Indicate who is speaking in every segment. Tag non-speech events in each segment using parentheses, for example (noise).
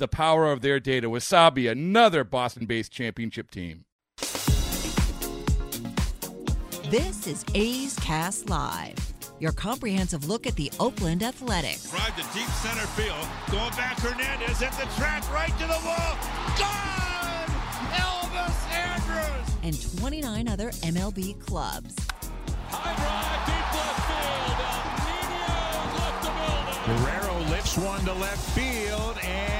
Speaker 1: the power of their data. Wasabi, another Boston based championship team.
Speaker 2: This is A's Cast Live, your comprehensive look at the Oakland Athletics.
Speaker 3: Drive to deep center field. Going back, Hernandez at the track, right to the wall. Gone! Elvis Andrus!
Speaker 2: And 29 other MLB clubs.
Speaker 4: High drive, deep left field. Nino left the building.
Speaker 3: Guerrero lifts one to left field and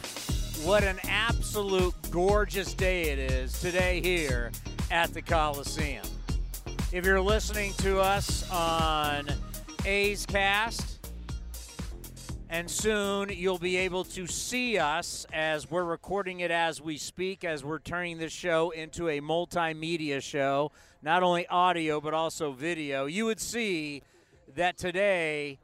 Speaker 5: what an absolute gorgeous day it is today here at the Coliseum. If you're listening to us on A's Cast, and soon you'll be able to see us as we're recording it as we speak, as we're turning this show into a multimedia show, not only audio but also video. You would see that today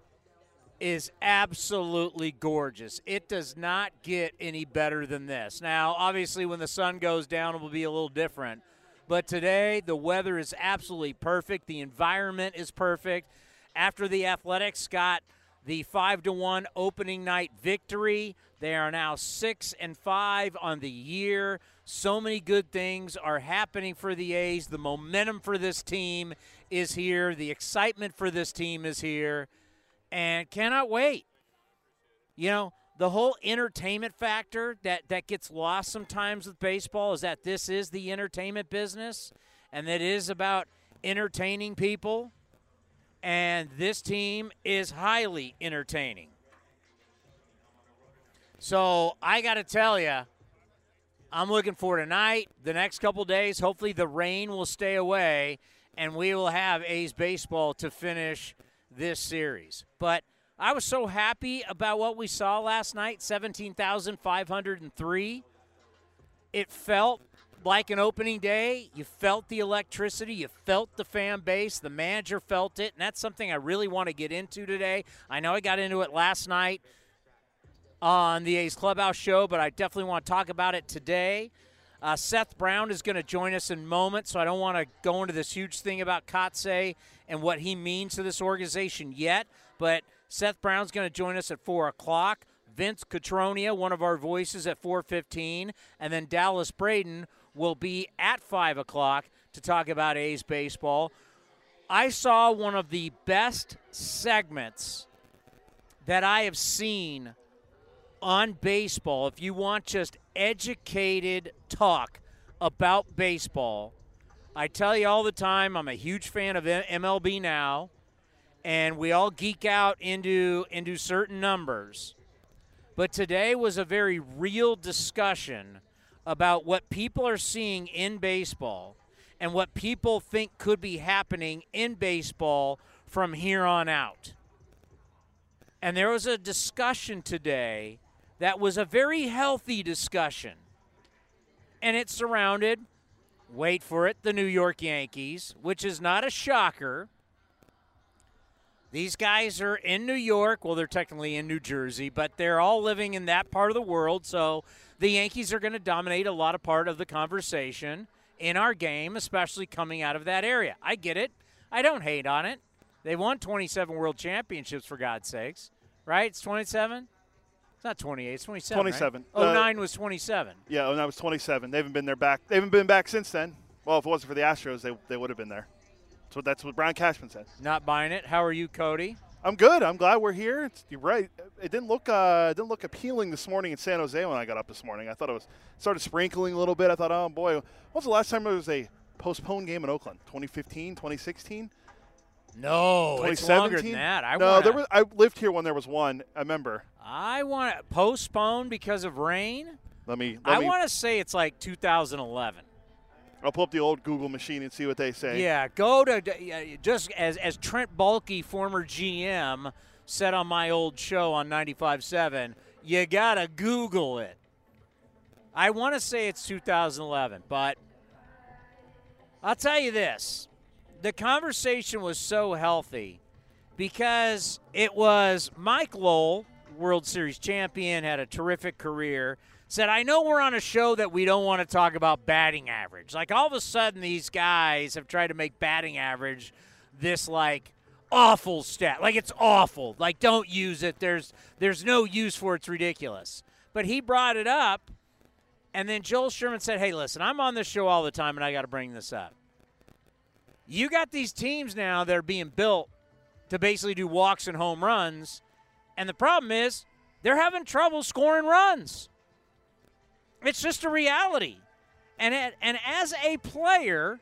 Speaker 5: is absolutely gorgeous. It does not get any better than this. Now, obviously, when the sun goes down, it will be a little different. But today, the weather is absolutely perfect. The environment is perfect. After the Athletics got the five to one opening night victory, they are now six and five on the year. So many good things are happening for the A's. The momentum for this team is here. The excitement for this team is here and cannot wait. You know, the whole entertainment factor that, that gets lost sometimes with baseball is that this is the entertainment business and that it is about entertaining people. And this team is highly entertaining. So I got to tell you, I'm looking for tonight, the next couple days. Hopefully, the rain will stay away and we will have A's baseball to finish this series. But I was so happy about what we saw last night 17,503. It felt like an opening day. You felt the electricity, you felt the fan base, the manager felt it, and that's something I really want to get into today. I know I got into it last night on the A's Clubhouse show, but I definitely want to talk about it today. Uh, Seth Brown is going to join us in moments, so I don't want to go into this huge thing about Kotsay and what he means to this organization yet. But Seth Brown's going to join us at four o'clock. Vince Cotroneo, one of our voices, at 4:15, and then Dallas Braden will be at five o'clock to talk about A's baseball. I saw one of the best segments that I have seen on baseball. If you want just educated talk about baseball, I tell you all the time, I'm a huge fan of MLB now, and we all geek out into into certain numbers. But today was a very real discussion about what people are seeing in baseball and what people think could be happening in baseball from here on out. And there was a discussion today that was a very healthy discussion. And it surrounded, wait for it, the New York Yankees, which is not a shocker. These guys are in New York. Well, they're technically in New Jersey, but they're all living in that part of the world. So the Yankees are going to dominate a lot of part of the conversation in our game, especially coming out of that area. I get it. I don't hate on it. They won 27 world championships, for God's sakes. Right? It's 27? It's not 28. It's 27.
Speaker 6: 27.
Speaker 5: Right?
Speaker 6: Uh,
Speaker 5: 09 was 27.
Speaker 6: Yeah, and I was 27. They haven't been there back. They haven't been back since then. Well, if it wasn't for the Astros, they, they would have been there. So that's what Brian Cashman said.
Speaker 5: Not buying it. How are you, Cody?
Speaker 6: I'm good. I'm glad we're here. It's, you're right. It didn't look uh, it didn't look appealing this morning in San Jose when I got up this morning. I thought it was started sprinkling a little bit. I thought, oh boy, when was the last time there was a postponed game in Oakland? 2015, 2016,
Speaker 5: No, it's
Speaker 6: 2017.
Speaker 5: longer than that. I
Speaker 6: no,
Speaker 5: wanna,
Speaker 6: there was. I lived here when there was one. I remember.
Speaker 5: I want to postpone because of rain.
Speaker 6: Let me. Let
Speaker 5: I want to say it's like 2011.
Speaker 6: I'll pull up the old Google machine and see what they say.
Speaker 5: Yeah, go to just as as Trent Bulky, former GM, said on my old show on 95.7, you gotta Google it. I want to say it's 2011, but I'll tell you this: the conversation was so healthy because it was Mike Lowell, World Series champion, had a terrific career. Said, I know we're on a show that we don't want to talk about batting average. Like all of a sudden, these guys have tried to make batting average this like awful stat. Like it's awful. Like don't use it. There's there's no use for it. It's ridiculous. But he brought it up, and then Joel Sherman said, Hey, listen, I'm on this show all the time, and I got to bring this up. You got these teams now that are being built to basically do walks and home runs. And the problem is they're having trouble scoring runs. It's just a reality. And, and as a player,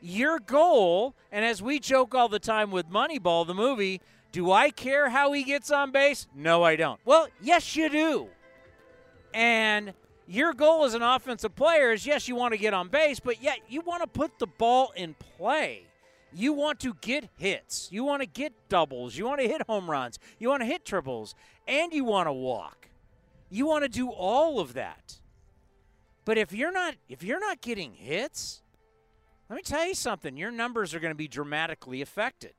Speaker 5: your goal, and as we joke all the time with Moneyball, the movie, do I care how he gets on base? No, I don't. Well, yes, you do. And your goal as an offensive player is yes, you want to get on base, but yet you want to put the ball in play. You want to get hits. You want to get doubles. You want to hit home runs. You want to hit triples. And you want to walk. You want to do all of that. But if you're not if you're not getting hits, let me tell you something, your numbers are going to be dramatically affected.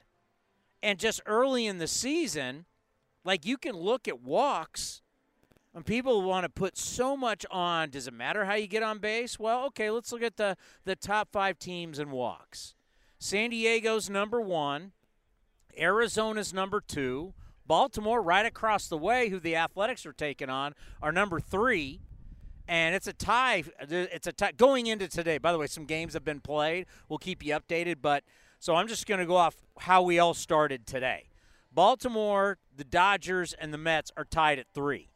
Speaker 5: And just early in the season, like you can look at walks and people want to put so much on does it matter how you get on base? Well, okay, let's look at the the top 5 teams in walks. San Diego's number 1, Arizona's number 2, Baltimore right across the way who the Athletics are taking on are number 3 and it's a tie. It's a tie going into today. By the way, some games have been played. We'll keep you updated, but so I'm just going to go off how we all started today. Baltimore, the Dodgers, and the Mets are tied at three.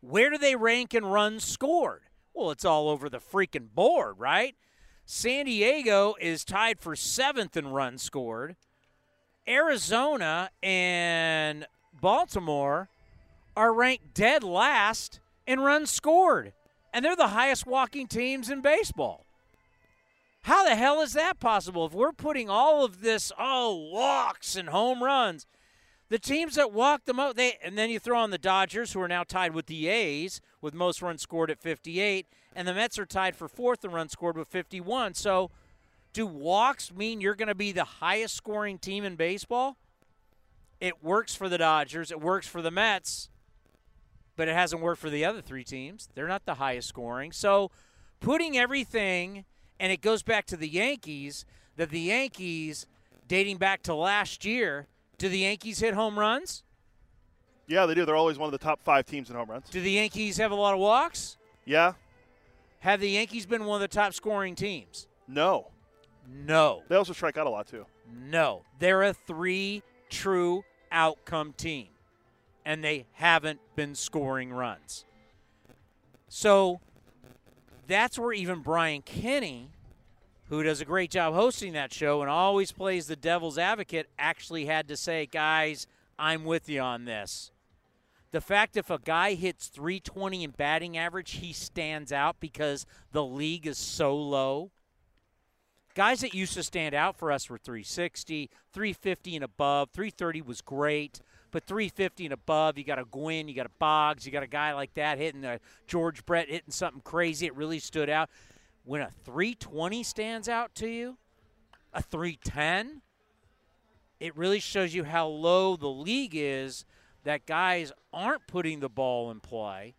Speaker 5: Where do they rank in runs scored? Well, it's all over the freaking board, right? San Diego is tied for seventh in runs scored. Arizona and Baltimore are ranked dead last in runs scored. And they're the highest walking teams in baseball. How the hell is that possible? If we're putting all of this, oh, walks and home runs, the teams that walk the most, they, and then you throw on the Dodgers, who are now tied with the A's with most runs scored at 58, and the Mets are tied for fourth in runs scored with 51. So, do walks mean you're going to be the highest scoring team in baseball? It works for the Dodgers, it works for the Mets but it hasn't worked for the other three teams. They're not the highest scoring. So putting everything, and it goes back to the Yankees, that the Yankees, dating back to last year, do the Yankees hit home runs?
Speaker 6: Yeah, they do. They're always one of the top five teams in home runs.
Speaker 5: Do the Yankees have a lot of walks?
Speaker 6: Yeah.
Speaker 5: Have the Yankees been one of the top scoring teams?
Speaker 6: No.
Speaker 5: No.
Speaker 6: They also strike out a lot too.
Speaker 5: No. They're a three true outcome team and they haven't been scoring runs. So that's where even Brian Kenny, who does a great job hosting that show and always plays the devil's advocate, actually had to say, guys, I'm with you on this. The fact if a guy hits 320 in batting average, he stands out because the league is so low. Guys that used to stand out for us were 360, 350 and above. 330 was great. But 350 and above, you got a Gwynn, you got a Boggs, you got a guy like that hitting a George Brett hitting something crazy. It really stood out. When a 320 stands out to you, a 310, it really shows you how low the league is that guys aren't putting the ball in play.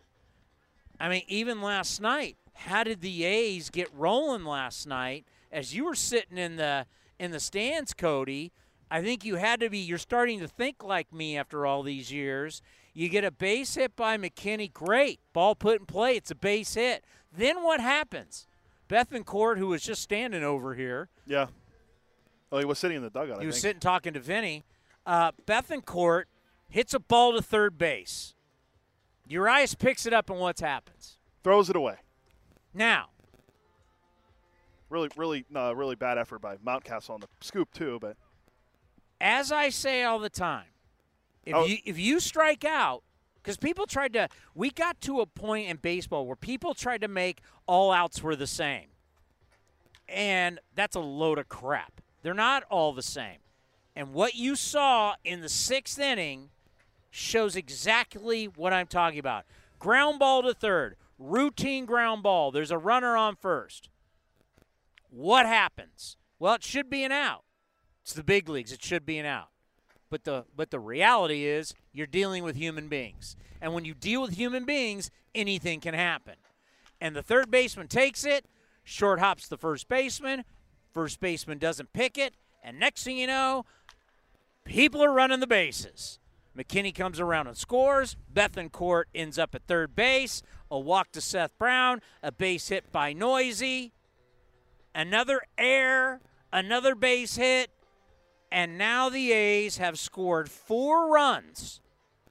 Speaker 5: I mean, even last night, how did the A's get rolling last night? As you were sitting in the in the stands, Cody, I think you had to be. You're starting to think like me after all these years. You get a base hit by McKinney, great ball put in play. It's a base hit. Then what happens? Bethancourt, who was just standing over here,
Speaker 6: Yeah. Oh, he was sitting in the dugout.
Speaker 5: he was sitting talking to Vinny. Uh, Bethancourt hits a ball to third base. Urias picks it up, and what happens?
Speaker 6: Throws it away.
Speaker 5: Now,
Speaker 6: Really, really, no, really bad effort by Mountcastle on the scoop too. But
Speaker 5: as I say all the time, if
Speaker 6: Oh.
Speaker 5: you if you strike out, because people tried to, we got to a point in baseball where people tried to make all outs were the same, and that's a load of crap. They're not all the same, and what you saw in the sixth inning shows exactly what I'm talking about. Ground ball to third, routine ground ball. There's a runner on first. What happens? Well, it should be an out. It's the big leagues. It should be an out. But the but the reality is you're dealing with human beings. And when you deal with human beings, anything can happen. And the third baseman takes it, short hops the first baseman, first baseman doesn't pick it, and next thing you know, people are running the bases. McKinney comes around and scores. Bethancourt ends up at third base. A walk to Seth Brown. A base hit by Neuse. Another air. Another base hit. And now the A's have scored four runs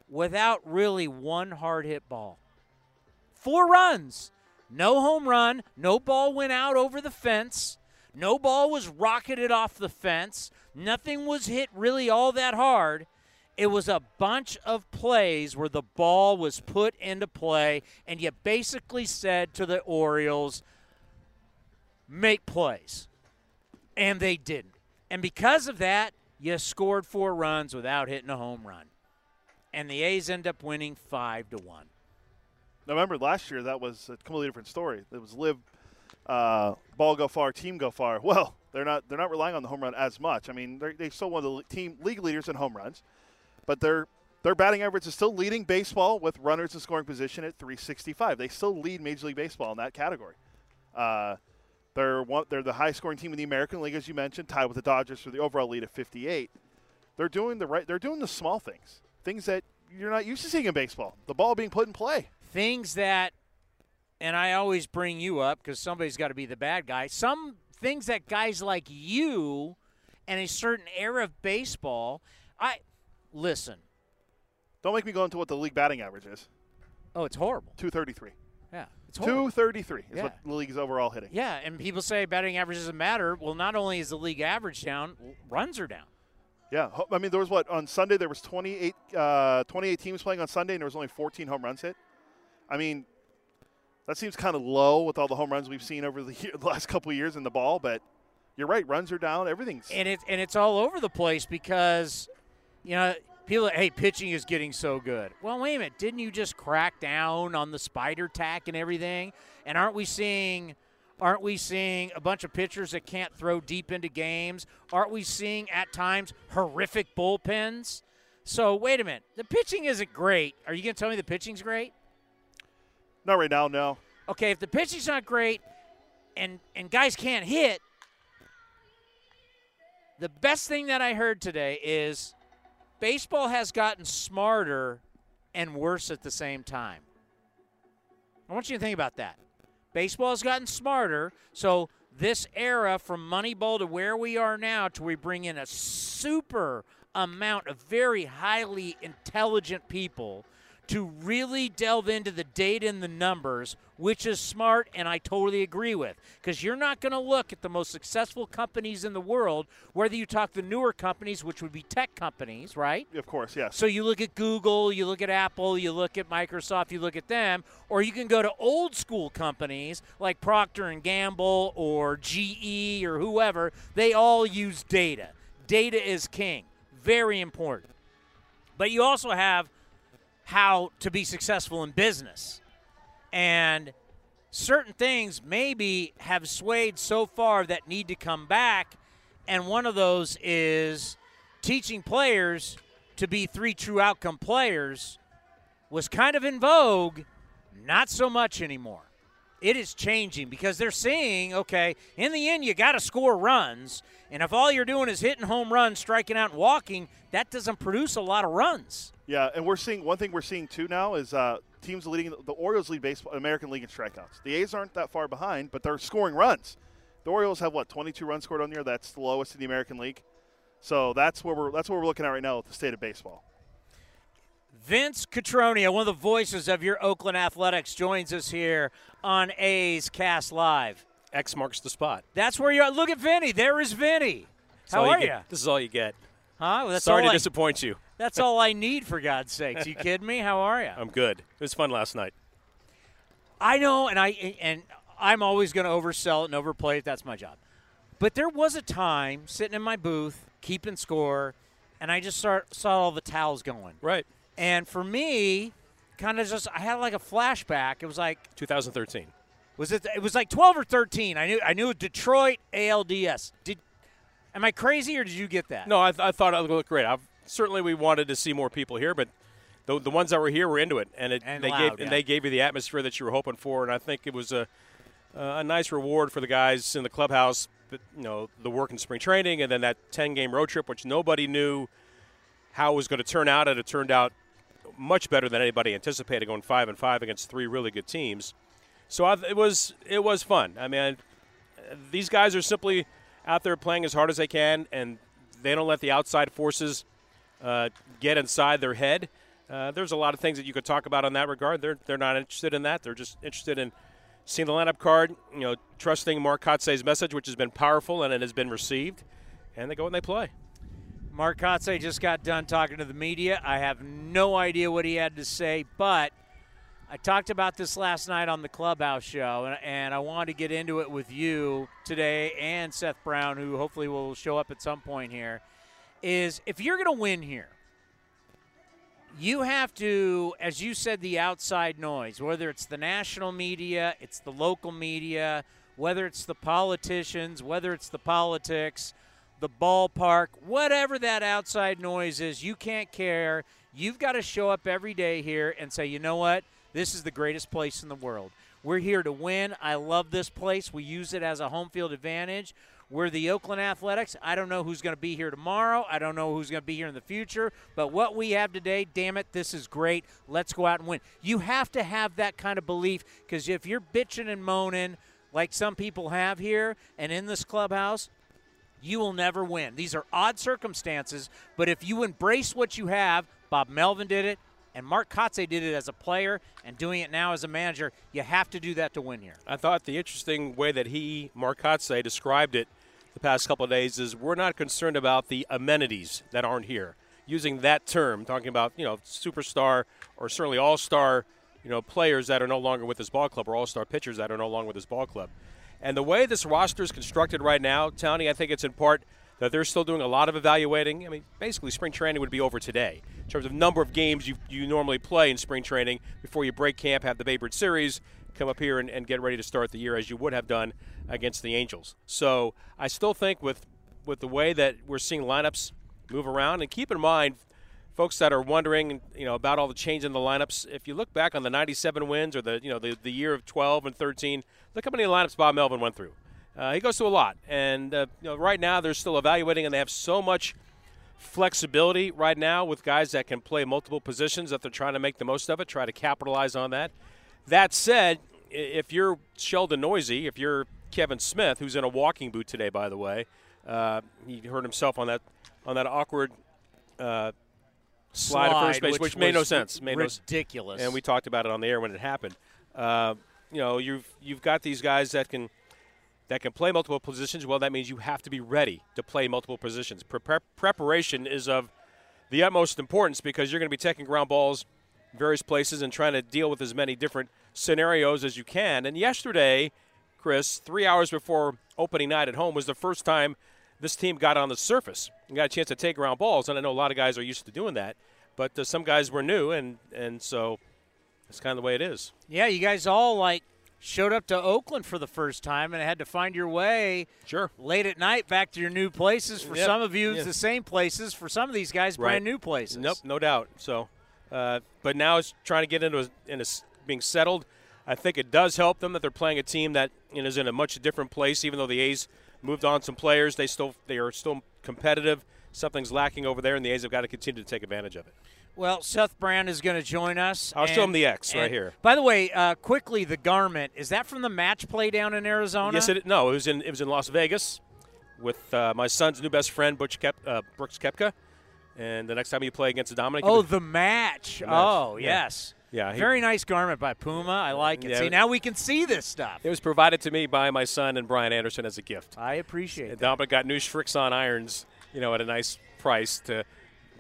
Speaker 5: without really one hard hit ball. Four runs. No home run. No ball went out over the fence. No ball was rocketed off the fence. Nothing was hit really all that hard. It was a bunch of plays where the ball was put into play, and you basically said to the Orioles, make plays. And they didn't. And because of that, you scored four runs without hitting a home run. And the A's end up winning five to one.
Speaker 6: Now, remember last year that was a completely different story. It was live, uh, ball go far, team go far. (laughs) Well, they're not they're not relying on the home run as much. I mean, they still one of the team league leaders in home runs, but their their batting average is still leading baseball with runners in scoring position at 365. They still lead Major League Baseball in that category. Uh, they're one, they're the highest scoring team in the American League, as you mentioned, tied with the Dodgers for the overall lead at 58. They're doing the right. They're doing the small things, things that you're not used to seeing in baseball. The ball being put in play.
Speaker 5: Things that, and I always bring you up because somebody's got to be the bad guy. Some things that guys like you and a certain era of baseball, I listen.
Speaker 6: Don't make me go into what the league batting average is.
Speaker 5: Oh, it's horrible.
Speaker 6: 233.
Speaker 5: Yeah, it's horrible.
Speaker 6: 233 is
Speaker 5: Yeah.
Speaker 6: what the league's overall hitting.
Speaker 5: Yeah, and people say batting average doesn't matter. Well, not only is the league average down, runs are down.
Speaker 6: Yeah. I mean, there was what on Sunday there was 28, uh, 28 teams playing on Sunday, and there was only 14 home runs hit. I mean, that seems kind of low with all the home runs we've seen over the, (laughs) year, the last couple of years in the ball. But you're right, runs are down. Everything's
Speaker 5: and it's and it's all over the place because you know people hey pitching is getting so good. Well wait a minute. Didn't you just crack down on the spider tack and everything? And aren't we seeing aren't we seeing a bunch of pitchers that can't throw deep into games? Aren't we seeing at times horrific bullpens? So wait a minute. The pitching isn't great. Are you going to tell me the pitching's great?
Speaker 6: Not right now. No.
Speaker 5: okay if the pitching's not great and and guys can't hit the best thing that i heard today is baseball has gotten smarter and worse at the same time. I want you to think about that. Baseball has gotten smarter so this era from moneyball to where we are now to we bring in a super amount of very highly intelligent people to really delve into the data and the numbers, which is smart and I totally agree with. Because you're not going to look at the most successful companies in the world, whether you talk the newer companies, which would be tech companies, right?
Speaker 6: Of course, yes.
Speaker 5: So you look at Google, you look at Apple, you look at Microsoft, you look at them, or you can go to old school companies like Procter and Gamble or GE or whoever. They all use data. Data is king. Very important. But you also have how to be successful in business. And certain things maybe have swayed so far that need to come back. And one of those is teaching players to be three true outcome players was kind of in vogue, not so much anymore. It is changing because they're seeing, okay, in the end, you got to score runs. And if all you're doing is hitting home runs, striking out, and walking, that doesn't produce a lot of runs.
Speaker 6: Yeah, and we're seeing one thing we're seeing too now is uh, teams leading the Orioles lead baseball American League in strikeouts. The A's aren't that far behind, but they're scoring runs. The Orioles have what 22 runs scored on the year. That's the lowest in the American League. So that's where we're that's what we're looking at right now with the state of baseball.
Speaker 5: Vince Cotroneo, one of the voices of your Oakland Athletics, joins us here on A's Cast Live.
Speaker 7: X marks the spot.
Speaker 5: That's where you are. Look at Vinny. There is Vinny.
Speaker 7: That's
Speaker 5: How are
Speaker 7: you? This is all you get.
Speaker 5: Huh? Well,
Speaker 7: Sorry to
Speaker 5: I,
Speaker 7: disappoint you. (laughs)
Speaker 5: That's all I need, for God's sakes. You kidding me? How are you? (laughs)
Speaker 7: I'm good. It was fun last night.
Speaker 5: I know, and I and I'm always going to oversell it and overplay it. That's my job. But there was a time sitting in my booth, keeping score, and I just start, saw all the towels going.
Speaker 7: Right.
Speaker 5: And for me, kind of just I had like a flashback. It was like
Speaker 7: 2013.
Speaker 5: was it? It was like 12 or 13. I knew I knew Detroit ALDS. Did am I crazy or did you get that?
Speaker 7: No, I, th- I thought it looked great. I've, certainly, we wanted to see more people here, but the, the ones that were here were into it, and, it,
Speaker 5: And
Speaker 7: they
Speaker 5: loud,
Speaker 7: gave
Speaker 5: yeah.
Speaker 7: and they gave you the atmosphere that you were hoping for, and I think it was a a nice reward for the guys in the clubhouse. But, you know, the work in spring training, and then that 10 game road trip, which nobody knew how it was going to turn out, and it turned out much better than anybody anticipated, going five and five against three really good teams. So I, it was it was fun. I mean, these guys are simply out there playing as hard as they can, and they don't let the outside forces uh, get inside their head. Uh, there's a lot of things that you could talk about on that regard. They're they're not interested in that. They're just interested in seeing the lineup card, you know, trusting Mark Kotsay's message, which has been powerful and it has been received, and they go and they play.
Speaker 5: Mark Kotsay just got done talking to the media. I have no idea what he had to say, but I talked about this last night on the Clubhouse show, and, and I wanted to get into it with you today and Seth Brown, who hopefully will show up at some point here. Is if you're going to win here, you have to, as you said, the outside noise, whether it's the national media, it's the local media, whether it's the politicians, whether it's the politics, the ballpark, whatever that outside noise is, you can't care. You've got to show up every day here and say, you know what? This is the greatest place in the world. We're here to win. I love this place. We use it as a home field advantage. We're the Oakland Athletics. I don't know who's going to be here tomorrow. I don't know who's going to be here in the future. But what we have today, damn it, this is great. Let's go out and win. You have to have that kind of belief because if you're bitching and moaning like some people have here and in this clubhouse, you will never win. These are odd circumstances, but if you embrace what you have, Bob Melvin did it, and Mark Kotsay did it as a player and doing it now as a manager, you have to do that to win here.
Speaker 7: I thought the interesting way that he, Mark Kotsay, described it the past couple of days is we're not concerned about the amenities that aren't here. Using that term, talking about you know superstar or certainly all-star, you know players that are no longer with this ball club or all-star pitchers that are no longer with this ball club. And the way this roster is constructed right now, Tony, I think it's in part that they're still doing a lot of evaluating. I mean, basically, spring training would be over today in terms of number of games you, you normally play in spring training before you break camp, have the Ruth Series, come up here and, and get ready to start the year as you would have done against the Angels. So I still think with with the way that we're seeing lineups move around, and keep in mind, folks that are wondering, you know, about all the change in the lineups. If you look back on the '97 wins or the you know the, the year of 12 and 13, look how many lineups Bob Melvin went through. Uh, he goes through a lot, and uh, you know, right now they're still evaluating, and they have so much flexibility right now with guys that can play multiple positions that they're trying to make the most of it, try to capitalize on that. That said, if you're Sheldon Neuse, if you're Kevin Smith, who's in a walking boot today, by the way, uh, he hurt himself on that on that awkward uh, slide, at first base, which, made no sense. Made no
Speaker 5: ridiculous.
Speaker 7: and we talked about it on the air when it happened. Uh, you know, you've you've got these guys that can that can play multiple positions. Well, that means you have to be ready to play multiple positions. Pre- preparation is of the utmost importance because you're going to be taking ground balls various places and trying to deal with as many different scenarios as you can. And yesterday, Chris, three hours before opening night at home was the first time this team got on the surface and got a chance to take ground balls. And I know a lot of guys are used to doing that, but uh, some guys were new, and and so it's kind of the way it is.
Speaker 5: yeah, you guys all like showed up to Oakland for the first time and had to find your way
Speaker 7: Sure.
Speaker 5: late at night back to your new places. For
Speaker 7: Yep.
Speaker 5: some of you, it's
Speaker 7: Yeah.
Speaker 5: the same places. For some of these guys,
Speaker 7: Right.
Speaker 5: brand new places.
Speaker 7: Nope, no doubt. So, uh, but now it's trying to get into a, in a s- being settled. I think it does help them that they're playing a team that you know, is in a much different place. Even though the A's moved on some players, they still they are still competitive. Something's lacking over there, and the A's have got to continue to take advantage of it.
Speaker 5: Well, Seth Brown is going to join us.
Speaker 7: I'll show him the X right here.
Speaker 5: By the way, uh, quickly, the garment is that from the match play down in Arizona?
Speaker 7: Yes, it no. It was in it was in Las Vegas with uh, my son's new best friend Butch Kep, uh, Brooks Koepka, and the next time you play against Dominic,
Speaker 5: Oh, the match.
Speaker 7: match,
Speaker 5: Oh, yes.
Speaker 7: Yeah, he-
Speaker 5: Very nice garment by Puma. I like it.
Speaker 7: Yeah.
Speaker 5: See, now we can see this stuff.
Speaker 7: it was provided to me by my son and Brian Anderson as a gift.
Speaker 5: I appreciate
Speaker 7: it.
Speaker 5: And.
Speaker 7: Dominic got new Srixon irons, you know, at a nice price to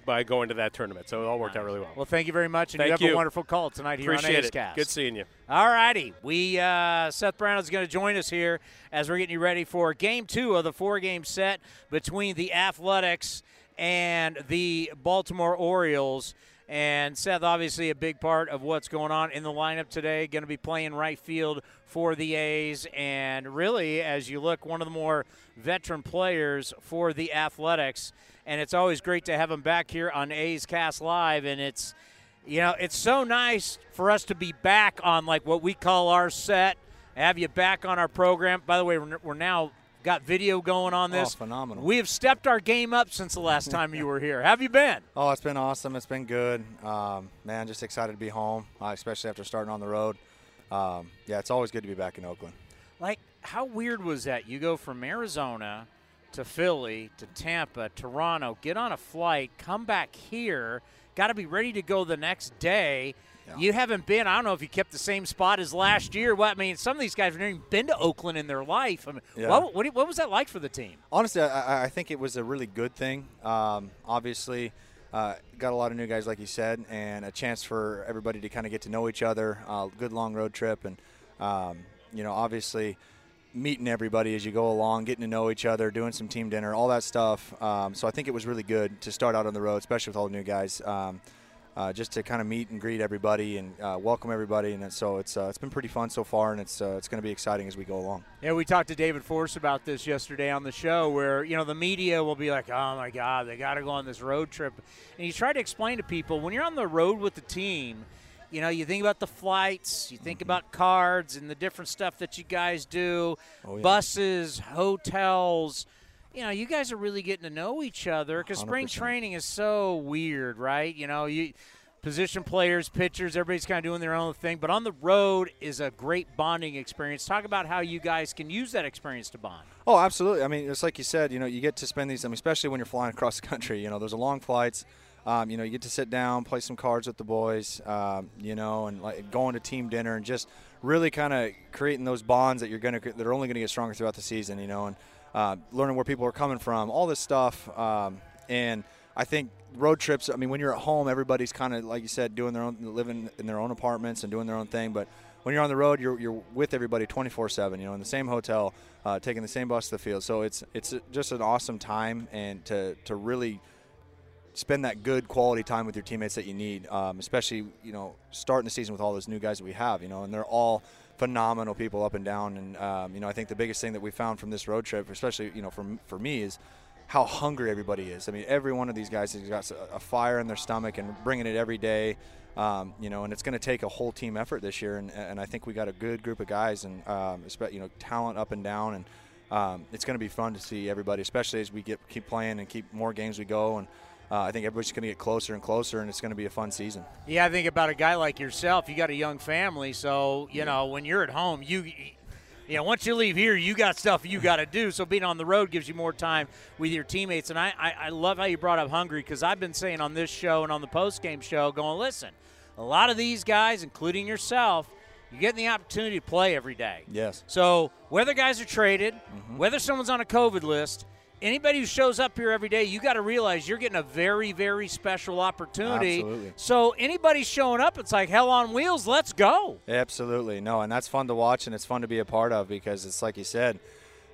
Speaker 7: by going to that tournament. So it all worked out really well.
Speaker 5: Well, thank you very much, and
Speaker 7: Thank
Speaker 5: you have
Speaker 7: you.
Speaker 5: a wonderful call tonight here
Speaker 7: Appreciate
Speaker 5: on
Speaker 7: it.
Speaker 5: A's
Speaker 7: Good seeing you.
Speaker 5: All righty. We uh, Seth Brown is going to join us here as we're getting you ready for game two of the four-game set between the Athletics and the Baltimore Orioles. And Seth, obviously, a big part of what's going on in the lineup today. Going to be playing right field for the A's. And really, as you look, one of the more veteran players for the Athletics. And it's always great to have him back here on A's Cast Live. And it's, you know, it's so nice for us to be back on like what we call our set, have you back on our program. By the way, we're, now got video going on this.
Speaker 8: Oh, phenomenal.
Speaker 5: We have stepped our game up since the last time you were here. Have you been?
Speaker 8: Oh, it's been awesome. It's been good. Um, man, just excited to be home, uh, especially after starting on the road. Um, yeah, it's always good to be back in Oakland.
Speaker 5: Like, how weird was that? You go from Arizona to Philly to Tampa, Toronto, get on a flight, come back here, got to be ready to go the next day. You haven't been. I don't know if you kept the same spot as last year. What I mean, some of these guys have never even been to Oakland in their life. I mean,
Speaker 8: Yeah.
Speaker 5: what, what, what was that like for the team?
Speaker 8: Honestly, I, I- I think it was a really good thing. Um, obviously, uh, got a lot of new guys, like you said, and a chance for everybody to kind of get to know each other. Uh, good long road trip, and um, you know, obviously, meeting everybody as you go along, getting to know each other, doing some team dinner, all that stuff. Um, so I think it was really good to start out on the road, especially with all the new guys. Um, uh, just to kind of meet and greet everybody and uh, welcome everybody, and so it's uh, it's been pretty fun so far, and it's uh, it's going to be exciting as we go along.
Speaker 5: Yeah, we talked to David Forst about this yesterday on the show, where you know the media will be like, "Oh my God, they got to go on this road trip," and you try to explain to people when you're on the road with the team, you know, you think about the flights, you think
Speaker 8: Mm-hmm.
Speaker 5: about cards and the different stuff that you guys do,
Speaker 8: Oh, yeah.
Speaker 5: buses, hotels. You know, you guys are really getting to know each other because spring training is so weird, right? You know, you position players, pitchers, everybody's kind of doing their own thing. But on the road is a great bonding experience. Talk about how you guys can use that experience to bond.
Speaker 8: Oh, absolutely. I mean, it's like you said. You know, you get to spend these. I mean, especially when you're flying (laughs) across the country. You know, those are long flights. Um, you know, you get to sit down, play some cards with the boys. Um, you know, and like going to team dinner and just really kind of creating those bonds that you're gonna that are only gonna get stronger throughout the season. You know, and uh, learning where people are coming from, all this stuff. Um, and I think road trips. I mean, when you're at home, everybody's kind of like you said, doing their own, living in their own apartments and doing their own thing. But when you're on the road, you're, you're with everybody 24/7. You know, in the same hotel, uh, taking the same bus to the field. So it's it's just an awesome time, and to to really spend that good quality time with your teammates that you need, um, especially you know starting the season with all those new guys that we have. You know, and they're all phenomenal people up and down. And um, you know, I think the biggest thing that we found from this road trip, especially you know for for me, is how hungry everybody is. I mean, every one of these guys has got a- fire in their stomach and bringing it every day. Um, you know, and it's going to take a whole team effort this year, and, and I think we got a good group of guys and um, you know talent up and down, and um, it's going to be fun to see everybody, especially as we get keep playing and keep more games we go, and uh, I think everybody's going to get closer and closer, and it's going to be a fun season.
Speaker 5: Yeah, I think about a guy like yourself. You got a young family, so you know when you're at home, you you know once you leave here, you got stuff you got to do. So being on the road gives you more time with your teammates. And I I, I love how you brought up hungry because I've been saying on this show and on the post game show, going listen, a lot of these guys, including yourself. You're getting the opportunity to play every day.
Speaker 8: Yes.
Speaker 5: So whether guys are traded, whether someone's on a COVID list, anybody who shows up here every day, you got to realize you're getting a very, very special opportunity.
Speaker 8: Absolutely.
Speaker 5: So anybody showing up, it's like hell on wheels. Let's go.
Speaker 8: Absolutely. No, and that's fun to watch and it's fun to be a part of because it's like you said,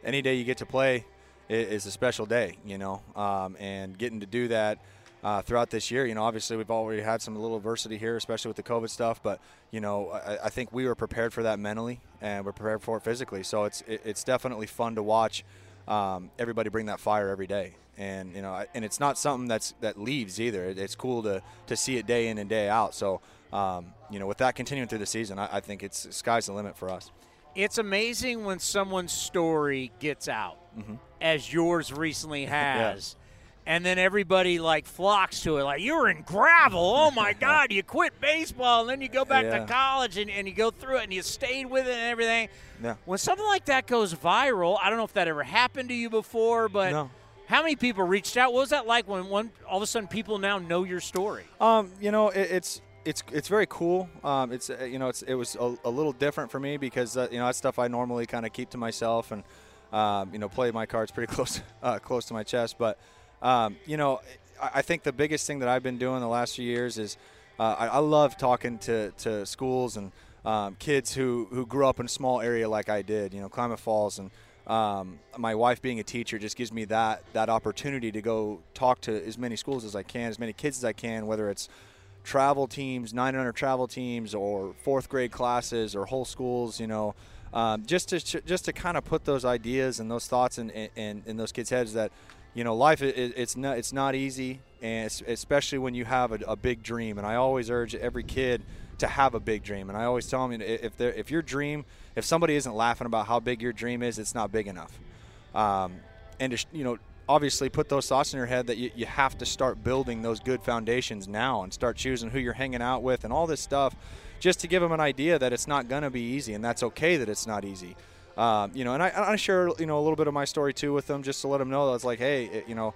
Speaker 8: any day you get to play is a special day, you know, um, and getting to do that. uh, throughout this year. You know, obviously we've already had some little adversity here, especially with the COVID stuff. But you know, I, I think we were prepared for that mentally, and we're prepared for it physically. So it's it, it's definitely fun to watch um, everybody bring that fire every day. And you know, I- and it's not something that's that leaves either. It, it's cool to to see it day in and day out. So um, you know, with that continuing through the season, I, I think it's sky's the limit for us.
Speaker 5: It's amazing when someone's story gets out, as yours recently (laughs) has. And then everybody like flocks to it, like you were in gravel. Oh my (laughs) God, you quit baseball, and then you go back
Speaker 8: Yeah.
Speaker 5: to college, and, and you go through it, and you stayed with it, and everything.
Speaker 8: Yeah.
Speaker 5: When something like that goes viral, I don't know if that ever happened to you before, but
Speaker 8: No.
Speaker 5: how many people reached out? What was that like when one all of a sudden people now know your story?
Speaker 8: Um, you know, it, it's it's it's very cool. Um, it's uh, you know, it's it was a, a little different for me because uh, you know that's stuff I normally kind of keep to myself and um, you know play my cards pretty (laughs) close uh, close to my chest. But um, you know, I, think the biggest thing that I've been doing the last few years is uh, I, I love talking to to schools and um, kids who who grew up in a small area like I did. You know, Klamath Falls and. Um, my wife being a teacher just gives me that that opportunity to go talk to as many schools as I can, as many kids as I can, whether it's travel teams, 900 travel teams, or fourth grade classes, or whole schools. You know, um, just to just to kind of put those ideas and those thoughts in, in in those kids' heads that you know life is it's not it's not easy, and especially when you have a, a big dream. And I always urge every kid to have a big dream. And I always tell them if if your dream, if somebody isn't laughing about how big your dream is, it's not big enough. Um, and to, you know, obviously put those thoughts in your head that you, you have to start building those good foundations now and start choosing who you're hanging out with and all this stuff just to give them an idea that it's not going to be easy and that's okay that it's not easy. Um, you know, and I, I share, you know, a little bit of my story too with them just to let them know that it's like, hey, it, you know,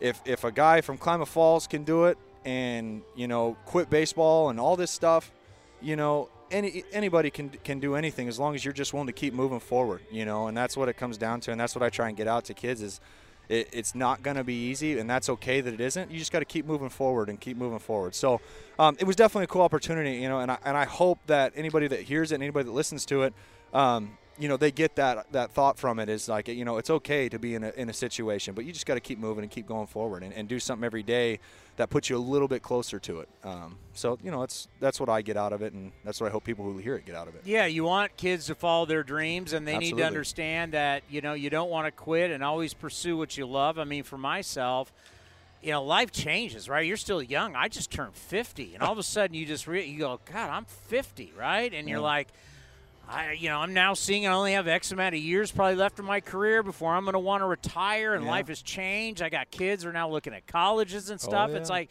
Speaker 8: if, if a guy from Klamath Falls can do it and, you know, quit baseball and all this stuff, you know, any anybody can can do anything as long as you're just willing to keep moving forward, you know, and that's what it comes down to, and that's what I try and get out to kids is. It, it's not going to be easy, and that's okay that it isn't. You just got to keep moving forward and keep moving forward. So, um, it was definitely a cool opportunity, you know, and I, and I hope that anybody that hears it, and anybody that listens to it, um, you know, they get that that thought from it is like, you know, it's okay to be in a, in a situation, but you just got to keep moving and keep going forward and, and do something every day that puts you a little bit closer to it. Um, so, you know, it's that's what I get out of it, and that's what I hope people who hear it get out of it.
Speaker 5: Yeah, you want kids to follow their dreams, and they need to understand that you know you don't want to quit and always pursue what you love. I mean, for myself, you know, life changes, right? You're still young. I just turned 50, and all of a sudden you just re- you go, God, I'm 50, right? And you're like. I, you know, I'm now seeing I only have X amount of years probably left in my career before I'm going to want to retire, and
Speaker 8: Yeah.
Speaker 5: life has changed. I got kids who are now looking at colleges and oh, stuff. It's
Speaker 8: Oh, yeah.
Speaker 5: like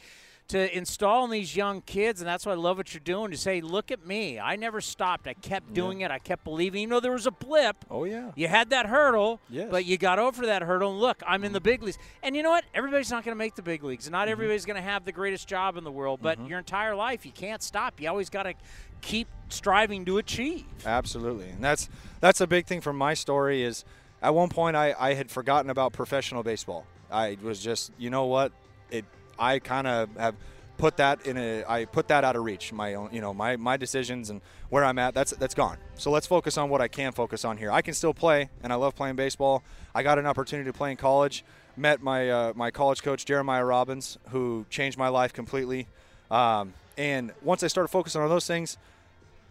Speaker 5: to install in these young kids, and that's why I love what you're doing. To say, look at me, I never stopped. I kept doing it. I kept believing. You know, there was a blip.
Speaker 8: Oh yeah.
Speaker 5: You had that hurdle,
Speaker 8: Yes.
Speaker 5: but you got over that hurdle. And look, I'm in the mm-hmm. big leagues. And you know what? Everybody's not going to make the big leagues. Not mm-hmm. everybody's going to have the greatest job in the world. But mm-hmm. your entire life, you can't stop. You always got to keep striving to achieve.
Speaker 8: Absolutely, and that's that's a big thing from my story. Is at one point I, I had forgotten about professional baseball. I was just you know what it I kind of have put that in a I put that out of reach. My own you know my my decisions and where I'm at that's that's gone. So let's focus on what I can focus on here. I can still play, and I love playing baseball. I got an opportunity to play in college. Met my uh, my college coach Jeremiah Robbins, who changed my life completely. Um, and once I started focusing on those things,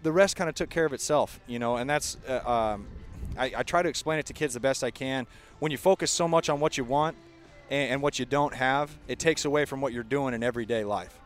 Speaker 8: the rest kind of took care of itself, you know, and that's, uh, um, I, I try to explain it to kids the best I can. When you focus so much on what you want and, and what you don't have, it takes away from what you're doing in everyday life.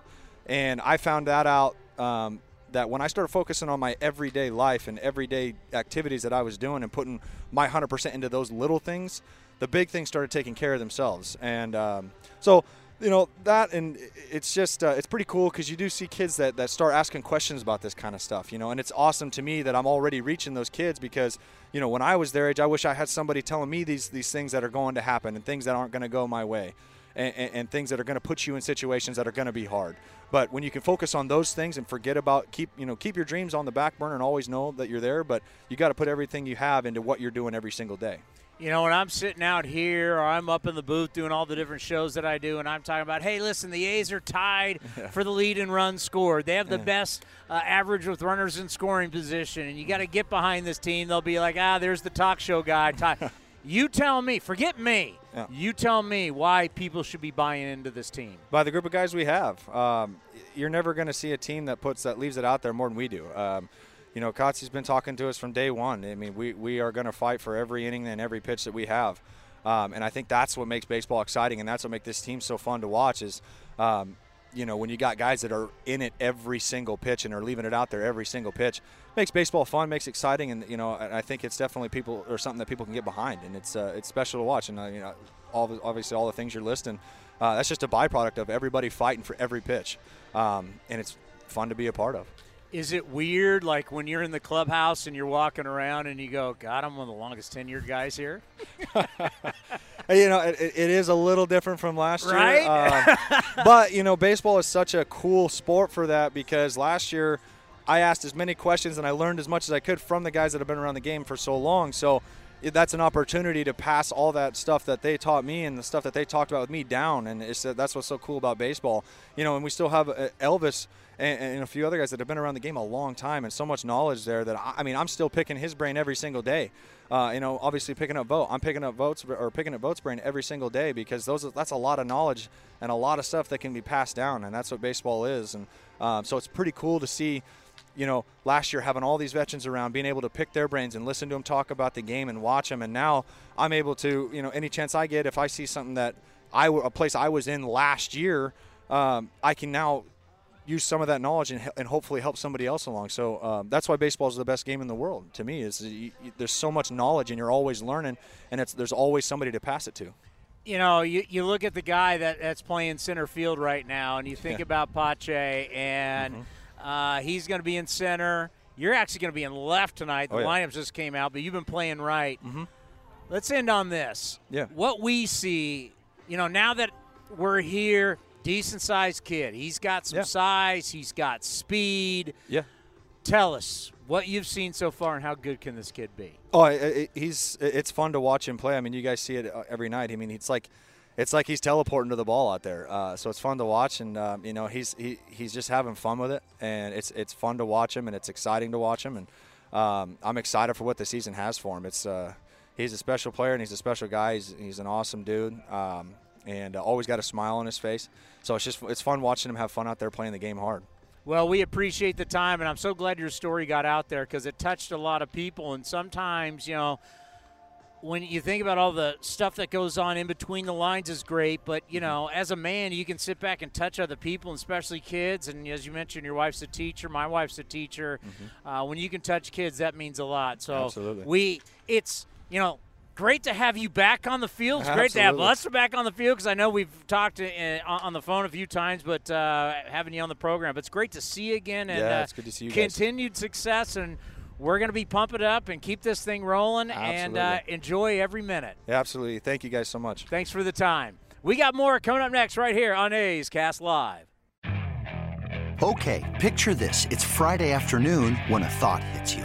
Speaker 8: And I found that out um, that when I started focusing on my everyday life and everyday activities that I was doing and putting my 100% into those little things, the big things started taking care of themselves. And um, so, you know that and it's just uh, it's pretty cool because you do see kids that, that start asking questions about this kind of stuff you know and it's awesome to me that i'm already reaching those kids because you know when i was their age i wish i had somebody telling me these these things that are going to happen and things that aren't going to go my way and, and, and things that are going to put you in situations that are going to be hard. But when you can focus on those things and forget about keep you know keep your dreams on the back burner and always know that you're there but you got to put everything you have into what you're doing every single day
Speaker 5: You know, when I'm sitting out here or I'm up in the booth doing all the different shows that I do, and I'm talking about, hey, listen, the A's are tied (laughs) for the lead in runs scored. They have the best uh, average with runners in scoring position, and you got to get behind this team. They'll be like, ah, there's the talk show guy. (laughs) You tell me. Forget me.
Speaker 8: Yeah.
Speaker 5: You tell me why people should be buying into this team.
Speaker 8: by the group of guys we have. Um, you're never going to see a team that puts that leaves it out there more than we do. Um, you know, Kotsay's been talking to us from day one. I mean, we, we are going to fight for every inning and every pitch that we have. Um, and I think that's what makes baseball exciting, and that's what makes this team so fun to watch. Is um, you know when you got guys that are in it every single pitch and are leaving it out there every single pitch, makes baseball fun, makes exciting, and you know I think it's definitely people or something that people can get behind, and it's uh, it's special to watch. And uh, you know, all the, obviously all the things you're listing, uh, that's just a byproduct of everybody fighting for every pitch, um, and it's fun to be a part of.
Speaker 5: Is it weird, like when you're in the clubhouse and you're walking around and you go, God, I'm one of the longest tenured guys here? (laughs)
Speaker 8: You know, it, it is a little different from last
Speaker 5: Right?
Speaker 8: year. Um, (laughs) but, you know, baseball is such a cool sport for that because last year I asked as many questions and I learned as much as I could from the guys that have been around the game for so long. So that's an opportunity to pass all that stuff that they taught me and the stuff that they talked about with me down. And it's, that's what's so cool about baseball. You know, and we still have uh, Elvis and, and a few other guys that have been around the game a long time and so much knowledge there that I, I mean, I'm still picking his brain every single day. Uh, you know, obviously picking up Vogt. I'm picking up Vogt's or picking up Vogt's brain every single day because those that's a lot of knowledge and a lot of stuff that can be passed down, and that's what baseball is. And um, so it's pretty cool to see. You know, last year having all these veterans around, being able to pick their brains and listen to them talk about the game and watch them, and now I'm able to, you know, any chance I get, if I see something that I, a place I was in last year, um, I can now use some of that knowledge and, and hopefully help somebody else along. So um, that's why baseball is the best game in the world to me. Is you, you, there's so much knowledge and you're always learning, and it's there's always somebody to pass it to.
Speaker 5: you know, you, you look at the guy that, that's playing center field right now, and you think
Speaker 8: Yeah.
Speaker 5: about Pache, and
Speaker 8: Mm-hmm.
Speaker 5: uh, he's going to be in center. You're actually going to be in left tonight. The
Speaker 8: Oh, yeah.
Speaker 5: lineup just came out, but you've been playing right. Let's end on this.
Speaker 8: Yeah.
Speaker 5: What we see, you know, now that we're here, decent sized kid. He's got some
Speaker 8: Yeah.
Speaker 5: size, he's got speed.
Speaker 8: Yeah.
Speaker 5: Tell us what you've seen so far and how good can this kid be?
Speaker 8: Oh, he's it's fun to watch him play. I mean, you guys see it uh, every night. I mean, it's like it's like he's teleporting to the ball out there. Uh, so it's fun to watch, and um, you know he's he, he's just having fun with it, and it's it's fun to watch him, and it's exciting to watch him, and um, I'm excited for what the season has for him. It's uh, he's a special player, and he's a special guy. He's, he's an awesome dude, um, and uh, always got a smile on his face. So it's just it's fun watching him have fun out there playing the game hard.
Speaker 5: Well, we appreciate the time, and I'm so glad your story got out there because it touched a lot of people. And sometimes, you know, when you think about all the stuff that goes on in between the lines is great, but you know, as a man, you can sit back and touch other people, and especially kids. And as you mentioned, your wife's a teacher. My wife's a teacher. Uh, when you can touch kids, that means a lot. So
Speaker 8: Absolutely.
Speaker 5: we, it's you know. Great to have you back on the field. It's great to have
Speaker 8: Absolutely.
Speaker 5: Lester back on the field because I know we've talked uh, on on the phone a few times, but uh, having you on the program, but it's great to see you again. And
Speaker 8: Yeah,
Speaker 5: uh,
Speaker 8: it's good to see you guys.
Speaker 5: Continued success, and we're going to be pumping it up and keep this thing rolling and uh, enjoy every minute.
Speaker 8: Yeah, absolutely. Thank you guys so much.
Speaker 5: Thanks for the time. We got more coming up next right here on A's Cast Live.
Speaker 9: Okay, picture this. It's Friday afternoon when a thought hits you.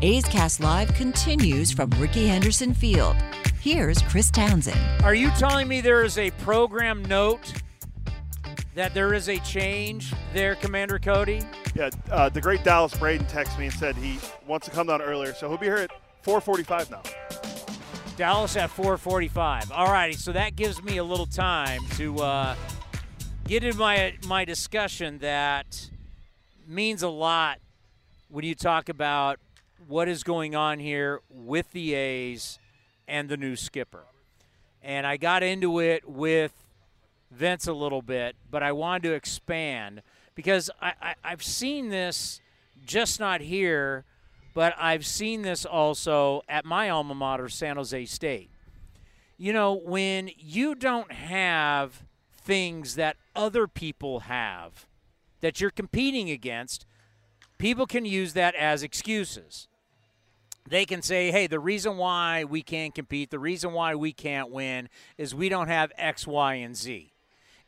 Speaker 2: A's Cast Live continues from Rickey Henderson Field. Here's Chris Townsend.
Speaker 5: Are you telling me there is a program note that there is a change there, Commander Cody?
Speaker 6: Yeah, uh, the great Dallas Braden texted me and said he wants to come down earlier, so he'll be here at 4:45 now.
Speaker 5: Dallas at 4:45. All righty, so that gives me a little time to uh, get in my my discussion that means a lot when you talk about what is going on here with the A's and the new skipper. And I got into it with Vince a little bit, but I wanted to expand because I, I, I've seen this just not here, but I've seen this also at my alma mater, San Jose State. You know, when you don't have things that other people have that you're competing against, people can use that as excuses. they can say, hey, the reason why we can't compete, the reason why we can't win is we don't have X, Y, and Z.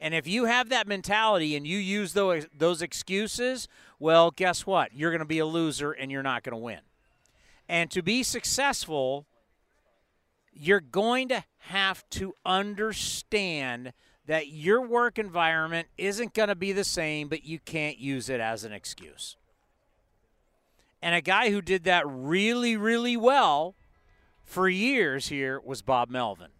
Speaker 5: And if you have that mentality and you use those, those excuses, well, guess what? You're going to be a loser and you're not going to win. And to be successful, you're going to have to understand that your work environment isn't going to be the same, but you can't use it as an excuse. And a guy who did that really, really well for years here was Bob Melvin.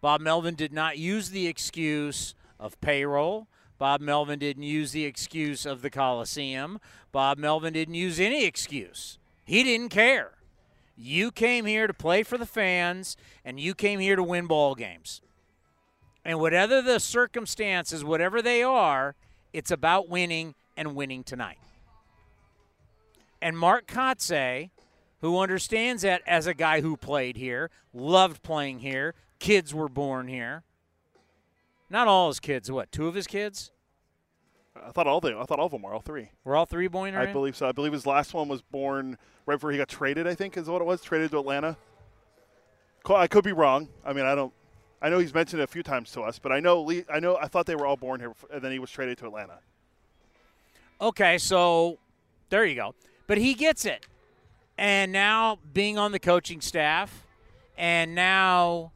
Speaker 5: Bob Melvin did not use the excuse of payroll. Bob Melvin didn't use the excuse of the Coliseum. Bob Melvin didn't use any excuse. He didn't care. You came here to play for the fans, and you came here to win ball games. And whatever the circumstances, whatever they are, it's about winning and winning tonight. And Mark Kotsay, who understands that as a guy who played here, loved playing here, kids were born here. Not all his kids. What? Two of his kids?
Speaker 6: I thought all them. I thought all of them were all three.
Speaker 5: Were all three born here?
Speaker 6: I believe so. I believe his last one was born right before he got traded. I think is what it was. Traded to Atlanta. I could be wrong. I mean, I don't. I know he's mentioned it a few times to us, but I know. I know. I thought they were all born here, and then he was traded to Atlanta.
Speaker 5: Okay, so there you go. But he gets it, and now being on the coaching staff, and now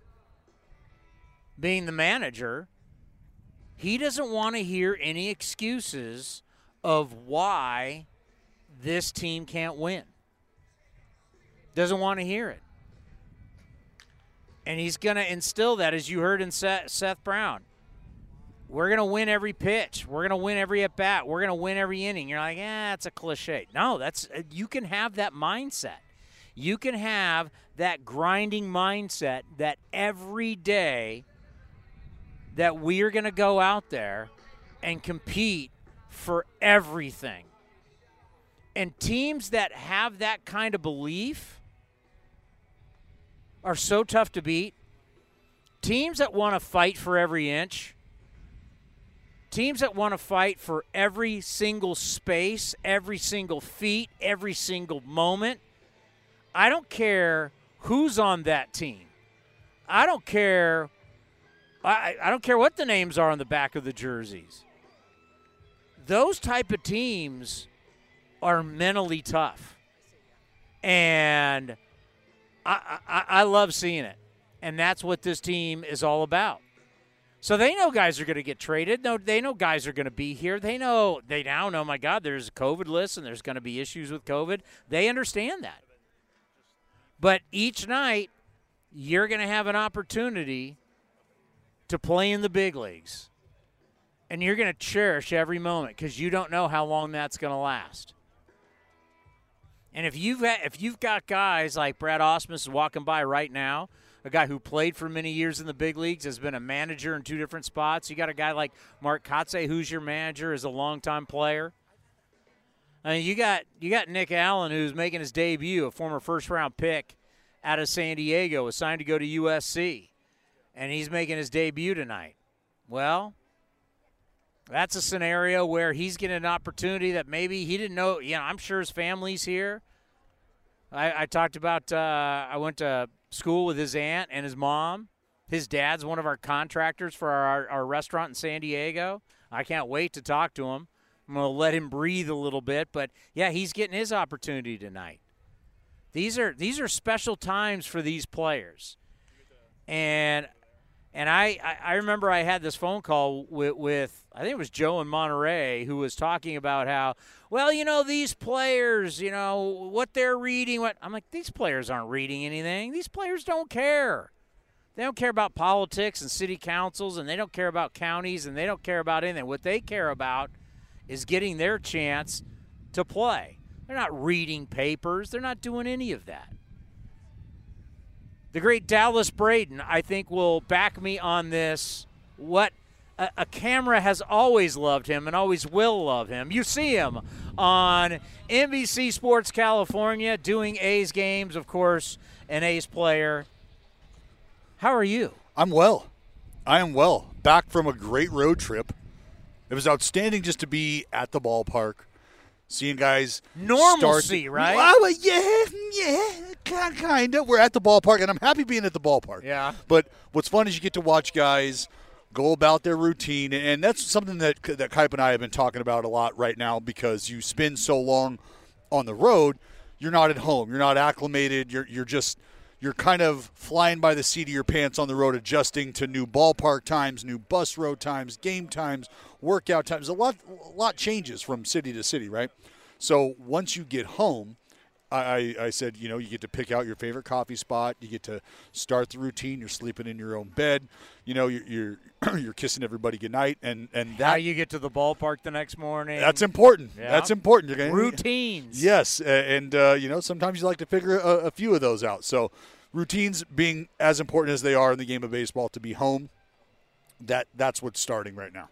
Speaker 5: being the manager, he doesn't want to hear any excuses of why this team can't win. Doesn't want to hear it. And he's going to instill that, as you heard in Seth Brown. We're going to win every pitch. We're going to win every at bat. We're going to win every inning. You're like, yeah, that's a cliche. No, that's uh, you can have that mindset. You can have that grinding mindset that every day that we are going to go out there and compete for everything. And teams that have that kind of belief are so tough to beat. Teams that want to fight for every inch, teams that want to fight for every single space, every single feet, every single moment. I don't care who's on that team. I don't care I, I don't care what the names are on the back of the jerseys. Those type of teams are mentally tough. And I, I, I love seeing it. And that's what this team is all about. So they know guys are going to get traded. No, they know guys are going to be here. They know they now know. My God, there's a COVID list and there's going to be issues with COVID. They understand that. But each night, you're going to have an opportunity to play in the big leagues. And you're going to cherish every moment because you don't know how long that's going to last. And if you've got, if you've got guys like Brad Ausmus walking by right now, a guy who played for many years in the big leagues, has been a manager in two different spots. You got a guy like Mark Kotsay, who's your manager, is a longtime player. I mean, you got you got Nick Allen, who's making his debut, a former first round pick out of San Diego, assigned to go to USC and he's making his debut tonight. Well, that's a scenario where he's getting an opportunity that maybe he didn't know. You know, I'm sure his family's here. I, I talked about. Uh, I went to school with his aunt and his mom. His dad's one of our contractors for our, our restaurant in San Diego. I can't wait to talk to him. I'm going to let him breathe a little bit, but yeah, he's getting his opportunity tonight. These are these are special times for these players, and and I, I remember I had this phone call with, with, I think it was Joe in Monterey, who was talking about how, well, you know, these players, you know, what they're reading. What I'm like, these players aren't reading anything. These players don't care. They don't care about politics and city councils, and they don't care about counties, and they don't care about anything. What they care about is getting their chance to play. They're not reading papers. They're not doing any of that. The great Dallas Braden, I think, will back me on this. What a, a, camera has always loved him and always will love him. You see him on NBC Sports California doing A's games, of course, an A's player. How are you?
Speaker 10: I'm well. I am well. Back from a great road trip. It was outstanding just to be at the ballpark, seeing guys
Speaker 5: normalcy,
Speaker 10: start,
Speaker 5: right?
Speaker 10: Wow, yeah, yeah. Kind of. We're at the ballpark, and I'm happy being at the ballpark.
Speaker 5: Yeah.
Speaker 10: But what's fun is you get to watch guys go about their routine, and that's something that that Kuip and I have been talking about a lot right now because you spend so long on the road, you're not at home, you're not acclimated, you're you're just you're kind of flying by the seat of your pants on the road, adjusting to new ballpark times, new bus road times, game times, workout times. A lot, a lot changes from city to city, right? So once you get home, I, I said, you know, you get to pick out your favorite coffee spot. You get to start the routine. You're sleeping in your own bed. You know, you're you're, (clears throat) you're kissing everybody goodnight, and and that
Speaker 5: How you get to the ballpark the next morning.
Speaker 10: that's important.
Speaker 5: Yeah.
Speaker 10: That's important. You're gonna-
Speaker 5: Routines.
Speaker 10: Yes, and uh, you know sometimes you like to figure a, a few of those out. So routines being as important as they are in the game of baseball, to be home, that that's what's starting right now.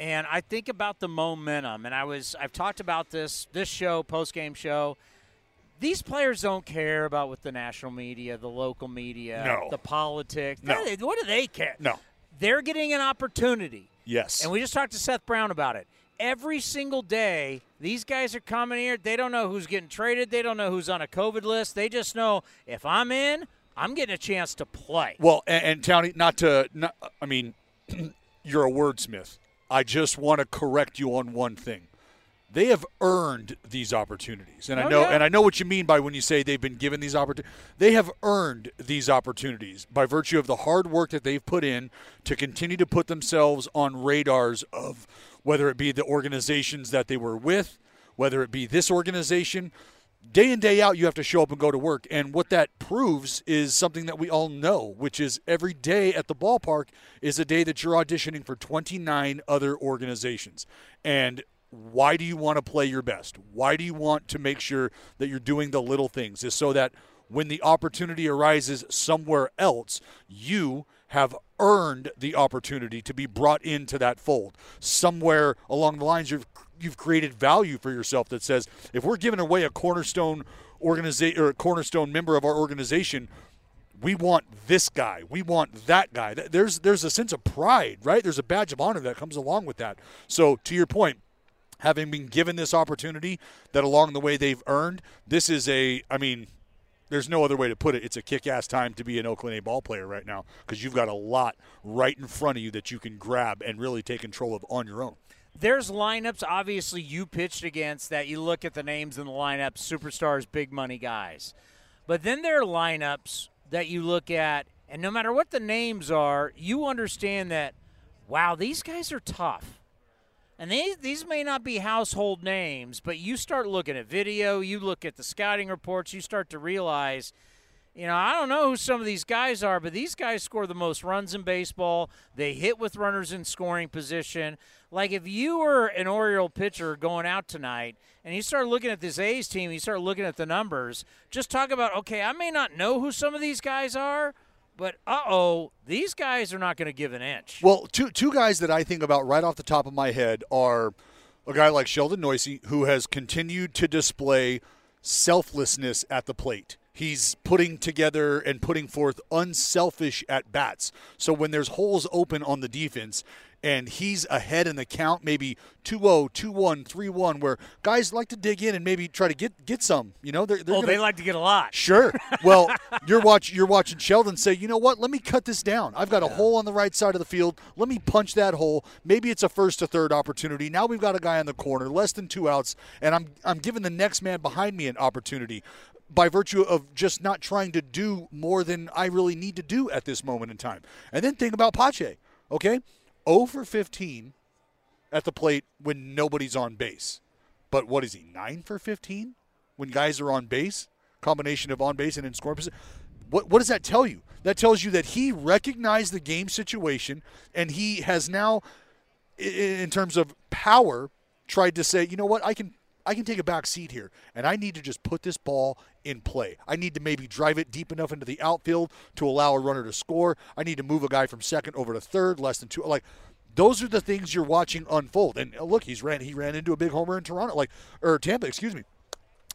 Speaker 5: And I think about the momentum, and I was I've talked about this this show, post game show. These players don't care about what the national media, the local media,
Speaker 10: No.
Speaker 5: the politics.
Speaker 10: No.
Speaker 5: They- What do they care?
Speaker 10: No.
Speaker 5: They're getting an opportunity.
Speaker 10: Yes.
Speaker 5: And we just talked to Seth Brown about it. Every single day, these guys are coming here. They don't know who's getting traded. They don't know who's on a COVID list. They just know if I'm in, I'm getting a chance to play.
Speaker 10: Well, and, and Townie, not to, not, I mean, (clears throat) you're a wordsmith. I just want to correct you on one thing. They have earned these opportunities, and I
Speaker 5: Oh,
Speaker 10: know,
Speaker 5: yeah.
Speaker 10: and I know what you mean by when you say they've been given these opportunities. They have earned these opportunities by virtue of the hard work that they've put in to continue to put themselves on radars of whether it be the organizations that they were with, whether it be this organization, day in day out you have to show up and go to work. And what that proves is something that we all know which is every day at the ballpark is a day that you're auditioning for 29 other organizations. And why do you want to play your best? Why do you want to make sure that you're doing the little things? Is so that when the opportunity arises somewhere else you have earned the opportunity to be brought into that fold. Somewhere along the lines you've you've created value for yourself that says if we're giving away a cornerstone organization or a cornerstone member of our organization we want this guy we want that guy there's there's a sense of pride right there's a badge of honor that comes along with that so to your point having been given this opportunity that along the way they've earned this is a i mean there's no other way to put it. It's a kick-ass time to be an Oakland A ball player right now because you've got a lot right in front of you that you can grab and really take control of on your own.
Speaker 5: There's lineups, obviously, you pitched against that you look at the names in the lineup, superstars, big money guys. But then there are lineups that you look at, and no matter what the names are, you understand that, wow, these guys are tough. And they, these may not be household names, but you start looking at video, you look at the scouting reports, you start to realize, you know, I don't know who some of these guys are, but these guys score the most runs in baseball. They hit with runners in scoring position. Like if you were an Oriole pitcher going out tonight and you start looking at this A's team, you start looking at the numbers, just talk about, okay, I may not know who some of these guys are, but uh oh, these guys are not going to give an inch.
Speaker 10: Well, two two guys that I think about right off the top of my head are a guy like Sheldon Neuse, who has continued to display selflessness at the plate. He's putting together and putting forth unselfish at bats. So when there's holes open on the defense and he's ahead in the count, maybe 2-0, 2-1, 3-1, where guys like to dig in and maybe try to get get some. You know, they're, they're
Speaker 5: oh,
Speaker 10: gonna,
Speaker 5: they like to get a lot.
Speaker 10: Sure. (laughs) Well, you're watch you're watching Sheldon say, you know what? Let me cut this down. I've got a hole on the right side of the field. Let me punch that hole. Maybe it's a first to third opportunity. Now we've got a guy in the corner, less than two outs, and I'm I'm giving the next man behind me an opportunity by virtue of just not trying to do more than I really need to do at this moment in time. And then think about Pache. Okay, 0 for 15 at the plate when nobody's on base. But what is he? Nine for 15 when guys are on base. Combination of on base and in scoring position. What what does that tell you? That tells you that he recognized the game situation and he has now, in terms of power, tried to say, you know what, I can I can take a back seat here, and I need to just put this ball in play. I need to maybe drive it deep enough into the outfield to allow a runner to score. I need to move a guy from second over to third, less than two. Like those are the things you're watching unfold. And uh, look, he's ran he ran into a big homer in Toronto, like or Tampa, excuse me.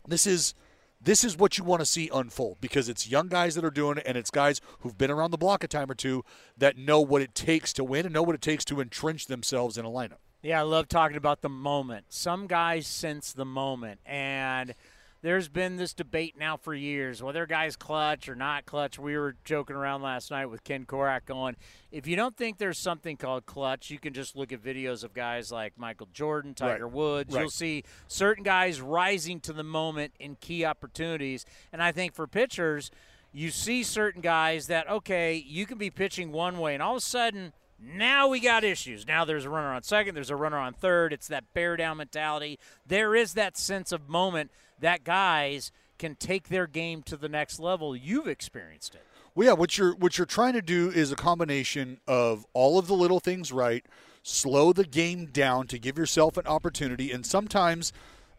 Speaker 10: This is this is what you want to see unfold because it's young guys that are doing it and it's guys who've been around the block a time or two that know what it takes to win and know what it takes to entrench themselves in a lineup.
Speaker 5: Yeah, I love talking about the moment. Some guys sense the moment, and there's been this debate now for years whether guy's clutch or not clutch. We were joking around last night with Ken Korach going, if you don't think there's something called clutch, you can just look at videos of guys like Michael Jordan, Tiger
Speaker 10: Right.
Speaker 5: Woods.
Speaker 10: Right.
Speaker 5: You'll see certain guys rising to the moment in key opportunities. And I think for pitchers, you see certain guys that, okay, you can be pitching one way, and all of a sudden, now we got issues. Now there's a runner on second, there's a runner on third. It's that bear down mentality. There is that sense of moment that guys can take their game to the next level. You've experienced it.
Speaker 10: Well, yeah, what you're what you're trying to do is a combination of all of the little things right, slow the game down to give yourself an opportunity, and sometimes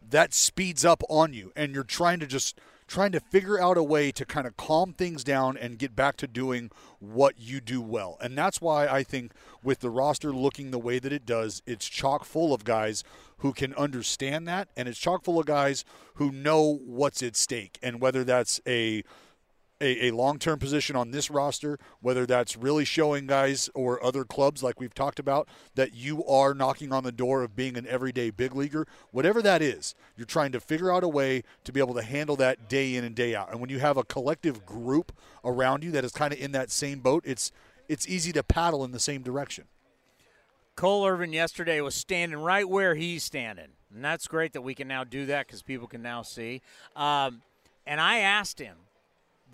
Speaker 10: that speeds up on you, and you're trying to just trying to figure out a way to kind of calm things down and get back to doing what you do well. And that's why I think with the roster looking the way that it does, it's chock full of guys who can understand that and it's chock full of guys who know what's at stake and whether that's a a, a long term position on this roster, whether that's really showing guys or other clubs like we've talked about that you are knocking on the door of being an everyday big leaguer, whatever that is, you're trying to figure out a way to be able to handle that day in and day out. And when you have a collective group around you that is kind of in that same boat, it's it's easy to paddle in the same direction.
Speaker 5: Cole Irvin yesterday was standing right where he's standing. And that's great that we can now do that because people can now see. Um, and I asked him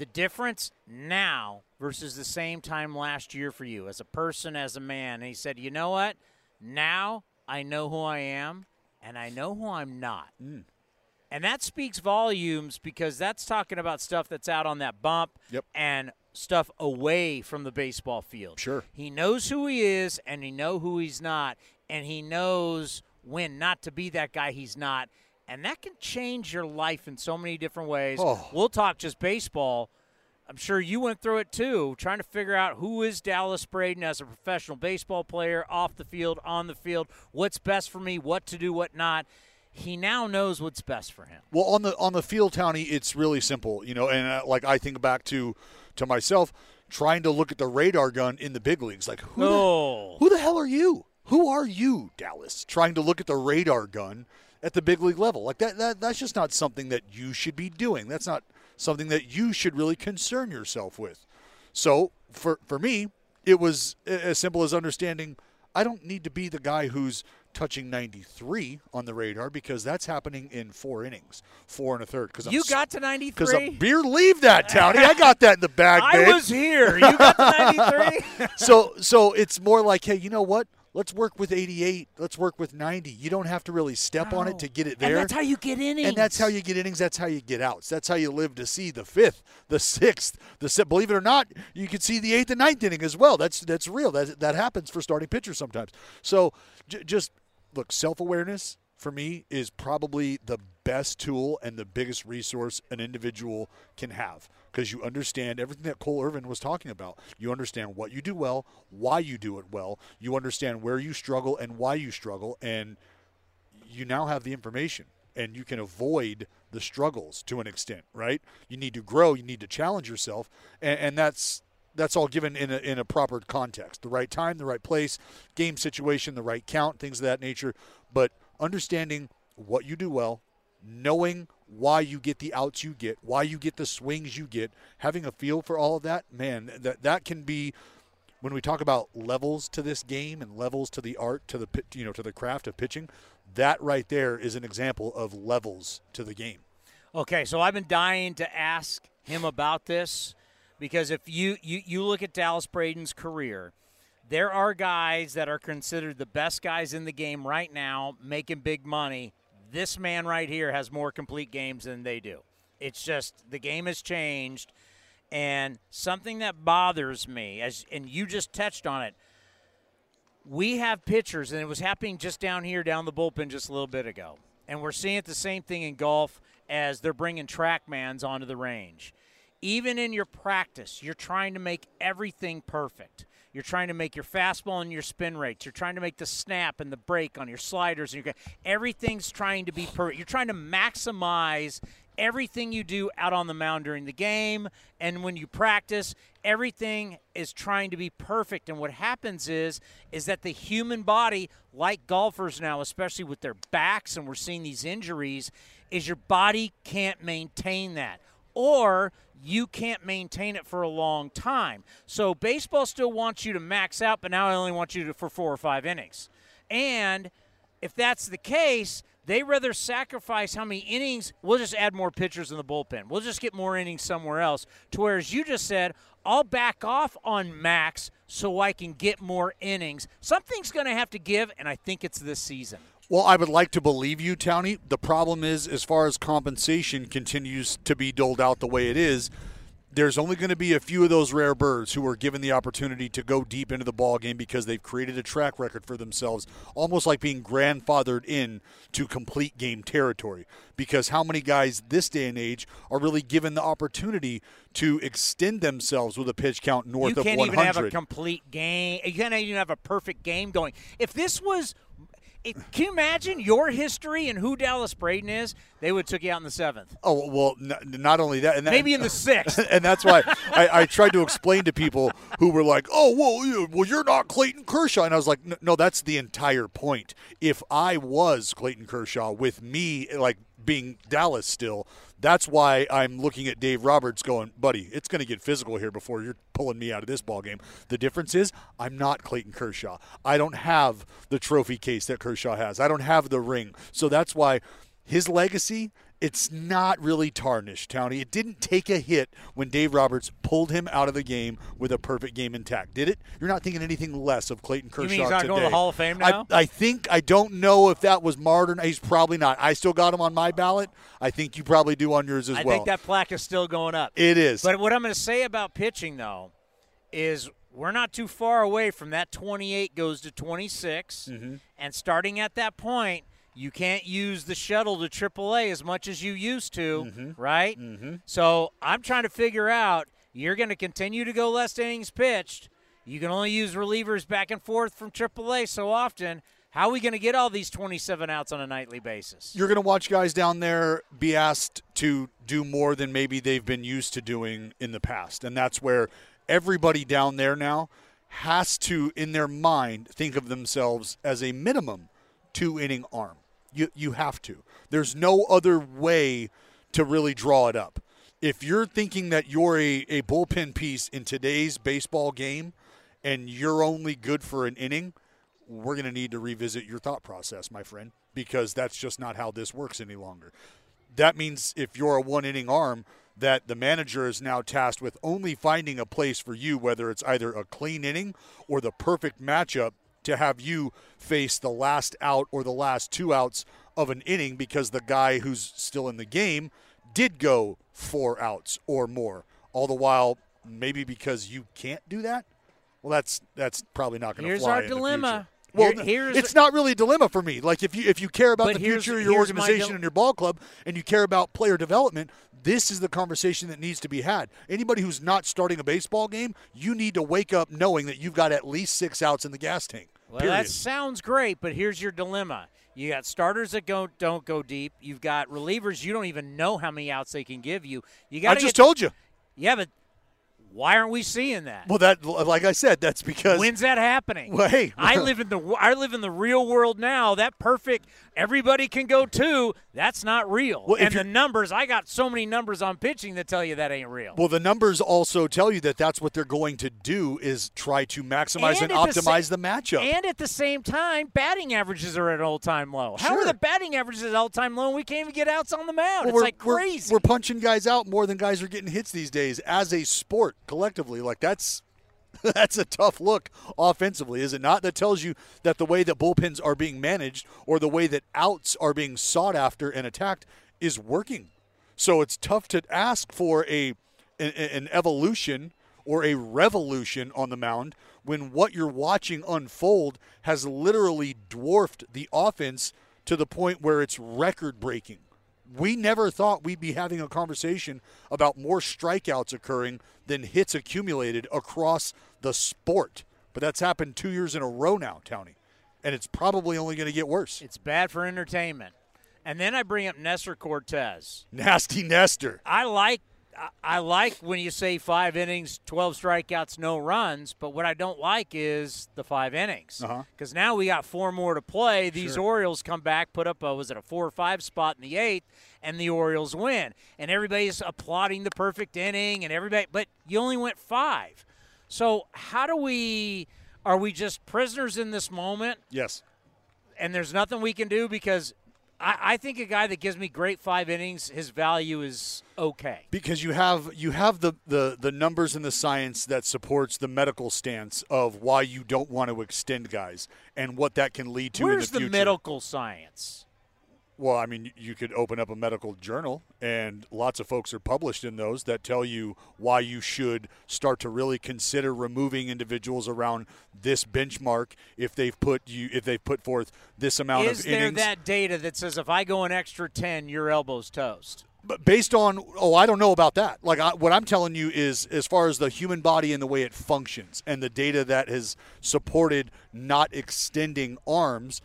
Speaker 5: the difference now versus the same time last year for you as a person, as a man. And he said, you know what? Now I know who I am and I know who I'm not. Mm. And that speaks volumes because that's talking about stuff that's out on that bump
Speaker 10: Yep.
Speaker 5: and stuff away from the baseball field.
Speaker 10: Sure.
Speaker 5: He knows who he is and he know who he's not and he knows when not to be that guy he's not. And that can change your life in so many different ways.
Speaker 10: Oh.
Speaker 5: We'll talk just baseball. I'm sure you went through it too, trying to figure out who is Dallas Braden as a professional baseball player, off the field, on the field, what's best for me, what to do, what not. He now knows what's best for him.
Speaker 10: Well, on the on the field, Townie, it's really simple, you know. And uh, like I think back to to myself trying to look at the radar gun in the big leagues, like who
Speaker 5: No.
Speaker 10: the, who the hell are you? Who are you, Dallas? Trying to look at the radar gun at the big league level, like that, that that's just not something that you should be doing. That's not something that you should really concern yourself with. So for for me, it was as simple as understanding I don't need to be the guy who's touching 93 on the radar because that's happening in four innings, four and a third. Because
Speaker 5: You got to 93.
Speaker 10: because
Speaker 5: 93?
Speaker 10: beer leave that Townie. I got that in the bag. (laughs)
Speaker 5: I
Speaker 10: babe.
Speaker 5: was here. You got to 93? (laughs)
Speaker 10: so so it's more like, hey, you know what? Let's work with 88. Let's work with 90. You don't have to really step on it to get it there.
Speaker 5: And that's how you get innings.
Speaker 10: And that's how you get innings. That's how you get outs. That's how you live to see the fifth, the sixth, the se- believe it or not, you can see the eighth and ninth inning as well. That's that's real. That that happens for starting pitchers sometimes. So j- just look, self awareness for me is probably the best tool and the biggest resource an individual can have because you understand everything that Cole Irvin was talking about. You understand what you do well, why you do it well. You understand where you struggle and why you struggle, and you now have the information and you can avoid the struggles to an extent, right? You need to grow, you need to challenge yourself, and, and that's that's all given in a, in a proper context, the right time, the right place, game situation, the right count, things of that nature. But understanding what you do well, knowing why you get the outs you get, why you get the swings you get, having a feel for all of that, man, that that can be when we talk about levels to this game and levels to the art to the you know to the craft of pitching, that right there is an example of levels to the game.
Speaker 5: Okay, so I've been dying to ask him about this because if you, you, you look at Dallas Braden's career, there are guys that are considered the best guys in the game right now, making big money. This man right here has more complete games than they do. It's just the game has changed, and something that bothers me, as and you just touched on it, we have pitchers, and it was happening just down here, down the bullpen, just a little bit ago. And we're seeing it the same thing in golf as they're bringing TrackMans onto the range. Even in your practice, you're trying to make everything perfect. You're trying to make your fastball and your spin rates. You're trying to make the snap and the break on your sliders. And your, everything's trying to be perfect. You're trying to maximize everything you do out on the mound during the game and when you practice everything is trying to be perfect and what happens is is that the human body like golfers now especially with their backs and we're seeing these injuries is your body can't maintain that. Or you can't maintain it for a long time. So baseball still wants you to max out, but now I only want you to for four or five innings. And if that's the case, they rather sacrifice how many innings. We'll just add more pitchers in the bullpen. We'll just get more innings somewhere else. To where, as you just said, I'll back off on max so I can get more innings. Something's going to have to give, and I think it's this season.
Speaker 10: Well, I would like to believe you, Townie. The problem is, as far as compensation continues to be doled out the way it is, there's only going to be a few of those rare birds who are given the opportunity to go deep into the ball game because they've created a track record for themselves, almost like being grandfathered in to complete game territory. Because how many guys this day and age are really given the opportunity to extend themselves with a pitch count north of 100?
Speaker 5: you can't even have a complete game. You can't even have a perfect game going. If this was it, can you imagine your history and who Dallas Braden is? They would have took you out in the seventh.
Speaker 10: Oh well, n- not only that, and that,
Speaker 5: maybe in the sixth. (laughs)
Speaker 10: and that's why I, I, tried to explain to people who were like, "Oh, well, you, well, you're not Clayton Kershaw," and I was like, "No, that's the entire point. If I was Clayton Kershaw, with me like being Dallas still, that's why I'm looking at Dave Roberts going, buddy, it's going to get physical here before you're pulling me out of this ball game. The difference is I'm not Clayton Kershaw. I don't have the trophy case that Kershaw has. I don't have the ring. So that's why his legacy it's not really tarnished, Tony. It didn't take a hit when Dave Roberts pulled him out of the game with a perfect game intact, did it? You're not thinking anything less of Clayton Kershaw
Speaker 5: you mean he's not
Speaker 10: today.
Speaker 5: going to the Hall of Fame now?
Speaker 10: I, I think I don't know if that was martyr. He's probably not. I still got him on my ballot. I think you probably do on yours as
Speaker 5: I
Speaker 10: well.
Speaker 5: I think that plaque is still going up.
Speaker 10: It is.
Speaker 5: But what I'm going to say about pitching though is we're not too far away from that 28 goes to 26,
Speaker 10: mm-hmm.
Speaker 5: and starting at that point you can't use the shuttle to AAA as much as you used to,
Speaker 10: mm-hmm.
Speaker 5: right?
Speaker 10: Mm-hmm.
Speaker 5: So I'm trying to figure out you're going to continue to go less innings pitched. You can only use relievers back and forth from AAA so often. How are we going to get all these 27 outs on a nightly basis?
Speaker 10: You're going to watch guys down there be asked to do more than maybe they've been used to doing in the past. And that's where everybody down there now has to, in their mind, think of themselves as a minimum two inning arm. You you have to. There's no other way to really draw it up. If you're thinking that you're a, a bullpen piece in today's baseball game and you're only good for an inning, we're going to need to revisit your thought process, my friend, because that's just not how this works any longer. That means if you're a one inning arm, that the manager is now tasked with only finding a place for you, whether it's either a clean inning or the perfect matchup to have you face the last out or the last two outs of an inning because the guy who's still in the game did go four outs or more. All the while, maybe because you can't do that. Well, that's that's probably not going to fly.
Speaker 5: Here's our dilemma.
Speaker 10: Well,
Speaker 5: Here, here's
Speaker 10: it's not really a dilemma for me. Like if you if you care about the future of your organization and your ball club, and you care about player development, this is the conversation that needs to be had. Anybody who's not starting a baseball game, you need to wake up knowing that you've got at least six outs in the gas tank.
Speaker 5: Well,
Speaker 10: period.
Speaker 5: that sounds great, but here's your dilemma. You got starters that go don't go deep. You've got relievers you don't even know how many outs they can give you. You got
Speaker 10: I just told you.
Speaker 5: Yeah, but why aren't we seeing that?
Speaker 10: Well, that like I said, that's because
Speaker 5: When's that happening?
Speaker 10: Well, hey, (laughs)
Speaker 5: I live in the I live in the real world now. That perfect everybody can go to. That's not real.
Speaker 10: Well,
Speaker 5: and the numbers, I got so many numbers on pitching that tell you that ain't real.
Speaker 10: Well, the numbers also tell you that that's what they're going to do is try to maximize and,
Speaker 5: the
Speaker 10: optimize
Speaker 5: sa-
Speaker 10: the, matchup.
Speaker 5: And at the same time, batting averages are at an all-time low. How are the batting averages at all-time low? and We can't even get outs on the mound.
Speaker 10: Well,
Speaker 5: it's
Speaker 10: we're,
Speaker 5: like
Speaker 10: we're-
Speaker 5: crazy.
Speaker 10: We're, punching guys out more than guys are getting hits these days as a sport collectively. Like that's (laughs) that's a tough look offensively, is it not? That tells you that the way that bullpens are being managed or the way that outs are being sought after and attacked is working. So it's tough to ask for a an, an evolution or a revolution on the mound when what you're watching unfold has literally dwarfed the offense to the point where it's record breaking. We never thought we'd be having a conversation about more strikeouts occurring than hits accumulated across the sport. But that's happened two years in a row now, Tony. And it's probably only going to get worse.
Speaker 5: It's bad for entertainment. And then I bring up Nestor Cortes.
Speaker 10: Nasty Nestor.
Speaker 5: I like I like when you say five innings, 12 strikeouts, no runs, but what I don't like is the five innings.
Speaker 10: Uh-huh.
Speaker 5: Because now we got four more to play. These
Speaker 10: Sure.
Speaker 5: Orioles come back, put up a, was it a four or five spot in the eighth, and the Orioles win. And everybody's applauding the perfect inning, and everybody, but you only went five. So how do we, are we just prisoners in this moment?
Speaker 10: Yes.
Speaker 5: and there's nothing we can do because I, I think a guy that gives me great five innings, his value is okay.
Speaker 10: because you have you have the, the the numbers and the science that supports the medical stance of why you don't want to extend guys and what that can lead to
Speaker 5: Where's
Speaker 10: in the future.
Speaker 5: medical science?
Speaker 10: Well, I mean, you could open up a medical journal, and lots of folks are published in those that tell you why you should start to really consider removing individuals around this benchmark if they've put you if they've put forth this amount
Speaker 5: Is
Speaker 10: of innings.
Speaker 5: Is there that data that says if I go an extra ten, your elbow's toast?
Speaker 10: But based on oh i don't know about that like I, what i'm telling you is as far as the human body and the way it functions and the data that has supported not extending arms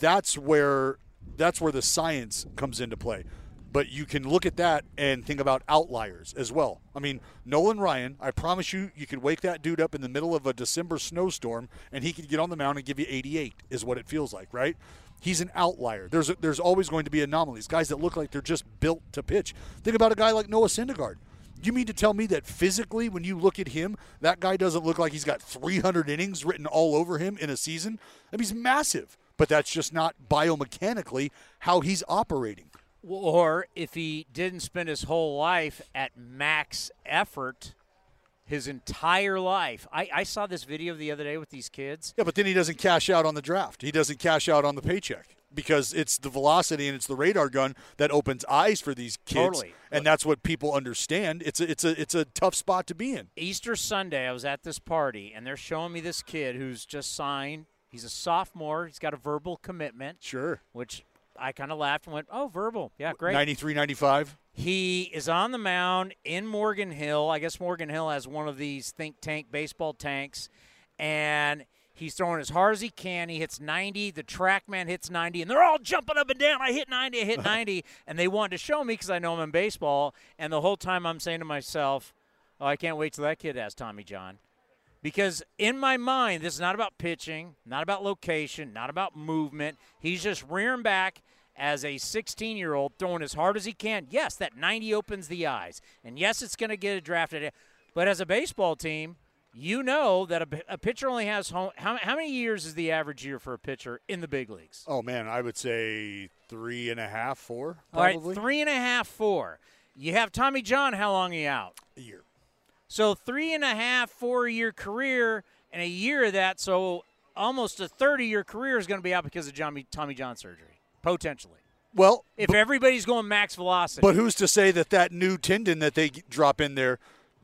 Speaker 10: that's where that's where the science comes into play but you can look at that and think about outliers as well i mean nolan ryan i promise you you could wake that dude up in the middle of a december snowstorm and he could get on the mound and give you 88 is what it feels like right he's an outlier. There's a, there's always going to be anomalies, guys that look like they're just built to pitch. Think about a guy like Noah Syndergaard. You mean to tell me that physically, when you look at him, that guy doesn't look like he's got 300 innings written all over him in a season? I mean, he's massive, but that's just not biomechanically how he's operating.
Speaker 5: Or if he didn't spend his whole life at max effort, his entire life. I, I saw this video the other day with these kids.
Speaker 10: Yeah, but then he doesn't cash out on the draft. He doesn't cash out on the paycheck because it's the velocity and it's the radar gun that opens eyes for these kids,
Speaker 5: Totally.
Speaker 10: and that's what people understand. It's a, it's a it's a tough spot to be in.
Speaker 5: Easter Sunday, I was at this party, and they're showing me this kid who's just signed. He's a sophomore. He's got a verbal commitment.
Speaker 10: Sure.
Speaker 5: Which I kind of laughed and went, "Oh, verbal, yeah, great."
Speaker 10: 93, 95.
Speaker 5: He is on the mound in Morgan Hill. I guess Morgan Hill has one of these think tank baseball tanks, and he's throwing as hard as he can. He hits 90. The TrackMan hits 90, and they're all jumping up and down. I hit 90. I hit (laughs) 90, and they wanted to show me because I know I'm in baseball. And the whole time I'm saying to myself, "Oh, I can't wait till that kid has Tommy John." Because in my mind, this is not about pitching, not about location, not about movement. He's just rearing back as a 16 year old, throwing as hard as he can. Yes, that 90 opens the eyes. And yes, it's going to get drafted. But as a baseball team, you know that a, a pitcher only has home. How, how many years is the average year for a pitcher in the big leagues?
Speaker 10: Oh man, I would say three and a half, four.
Speaker 5: All right, three and a half, four. You have Tommy John. How long are you out?
Speaker 10: A year.
Speaker 5: So three and a half, four year career, and a year of that. So almost a 30 year career is going to be out because of Tommy, Tommy John surgery, potentially.
Speaker 10: Well,
Speaker 5: If everybody's going max velocity.
Speaker 10: but who's to say that that new tendon that they drop in there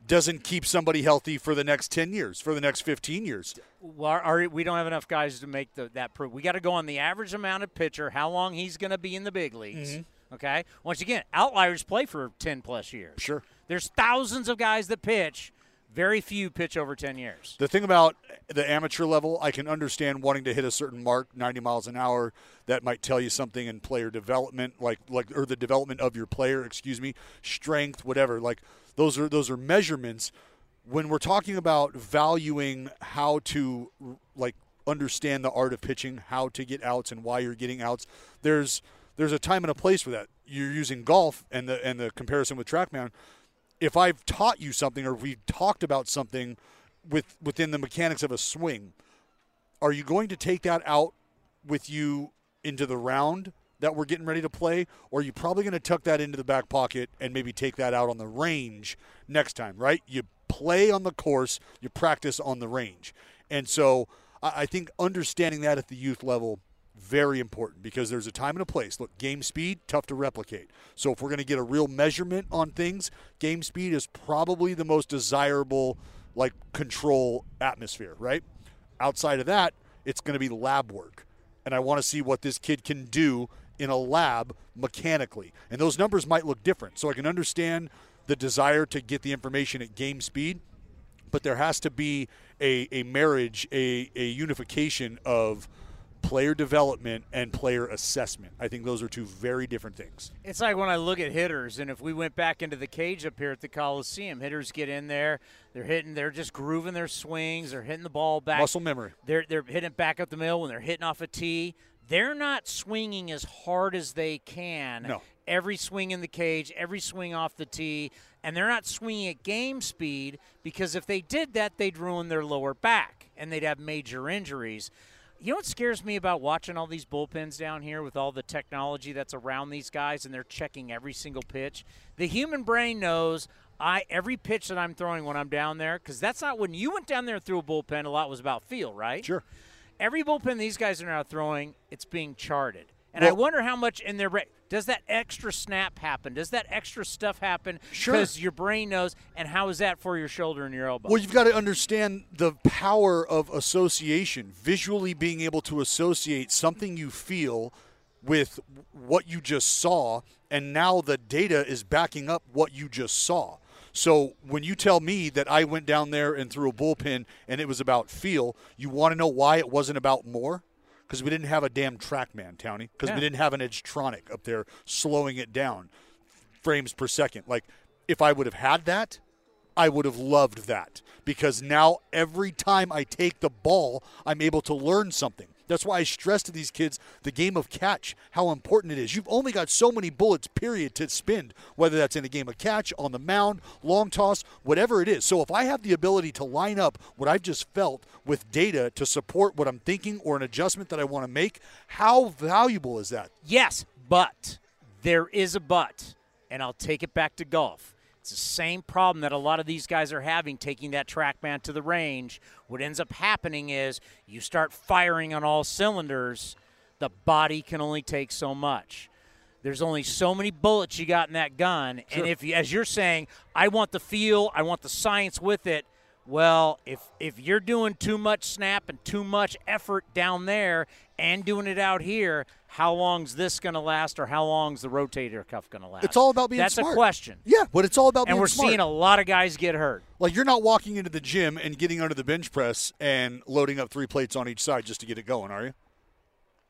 Speaker 10: doesn't keep somebody healthy for the next 10 years, for the next 15 years?
Speaker 5: Well, we don't have enough guys to make the, that proof. We got to go on the average amount of pitcher, how long he's going to be in the big leagues.
Speaker 10: Mm-hmm.
Speaker 5: Okay. Once again, outliers play for ten plus years.
Speaker 10: Sure.
Speaker 5: There's thousands of guys that pitch. Very few pitch over ten years.
Speaker 10: The thing about the amateur level, I can understand wanting to hit a certain mark, 90 miles an hour. That might tell you something in player development, like like or the development of your player. Excuse me, strength, whatever. Like those are those are measurements. When we're talking about valuing how to like understand the art of pitching, how to get outs, and why you're getting outs, there's there's a time and a place for that. You're using golf and the and the comparison with TrackMan if I've taught you something or we've talked about something with within the mechanics of a swing, are you going to take that out with you into the round that we're getting ready to play, or are you probably going to tuck that into the back pocket and maybe take that out on the range next time, right? You play on the course, you practice on the range. And so I think understanding that at the youth level very important because there's a time and a place. Look, game speed, tough to replicate. So if we're going to get a real measurement on things, game speed is probably the most desirable like control atmosphere, right? Outside of that, it's going to be lab work. And I want to see what this kid can do in a lab mechanically. And those numbers might look different. So I can understand the desire to get the information at game speed, but there has to be a, a marriage, a, a unification of player development and player assessment. I think those are two very different things.
Speaker 5: It's like when I look at hitters, and if we went back into the cage up here at the Coliseum, hitters get in there, they're hitting, they're just grooving their swings, they're hitting the ball back.
Speaker 10: Muscle memory.
Speaker 5: They're they're hitting it back up the middle when they're hitting off a tee. They're not swinging as hard as they can.
Speaker 10: No.
Speaker 5: Every swing in the cage, every swing off the tee, and they're not swinging at game speed because if they did that, they'd ruin their lower back and they'd have major injuries. You know what scares me about watching all these bullpens down here with all the technology that's around these guys and they're checking every single pitch? The human brain knows I every pitch that I'm throwing when I'm down there because that's not when you went down there and threw a bullpen. A lot was about feel, right?
Speaker 10: Sure.
Speaker 5: Every bullpen these guys are now throwing, it's being charted, and I wonder how much in their brain does that extra snap happen? Does that extra stuff happen?
Speaker 10: Sure.
Speaker 5: Because your brain knows, and how is that for your shoulder and your elbow?
Speaker 10: Well, you've got to understand the power of association, visually being able to associate something you feel with what you just saw, and now the data is backing up what you just saw. So when you tell me that I went down there and threw a bullpen and it was about feel, you want to know why it wasn't about more? Because we didn't have a damn TrackMan, Townie. Because
Speaker 5: Yeah.
Speaker 10: we didn't have an Edgertronic up there slowing it down, frames per second. Like, if I would have had that, I would have loved that because now every time I take the ball, I'm able to learn something. That's why I stress to these kids the game of catch, how important it is. You've only got so many bullets, period, to spend, whether that's in a game of catch, on the mound, long toss, whatever it is. So if I have the ability to line up what I've just felt with data to support what I'm thinking or an adjustment that I want to make, how valuable is that?
Speaker 5: Yes, but there is a but, and I'll take it back to golf. It's the same problem that a lot of these guys are having taking that TrackMan to the range. What ends up happening is you start firing on all cylinders, the body can only take so much. There's only so many bullets you got in that gun, and if you, as you're saying, I want the feel, I want the science with it. Well, if if you're doing too much snap and too much effort down there and doing it out here, how long's this going to last, or how long's the rotator cuff going to last?
Speaker 10: It's all about being
Speaker 5: That's
Speaker 10: smart.
Speaker 5: a question.
Speaker 10: Yeah, but it's all about
Speaker 5: And
Speaker 10: being
Speaker 5: we're
Speaker 10: smart.
Speaker 5: seeing a lot of guys get hurt.
Speaker 10: Like you're not walking into the gym and getting under the bench press and loading up three plates on each side just to get it going, are you?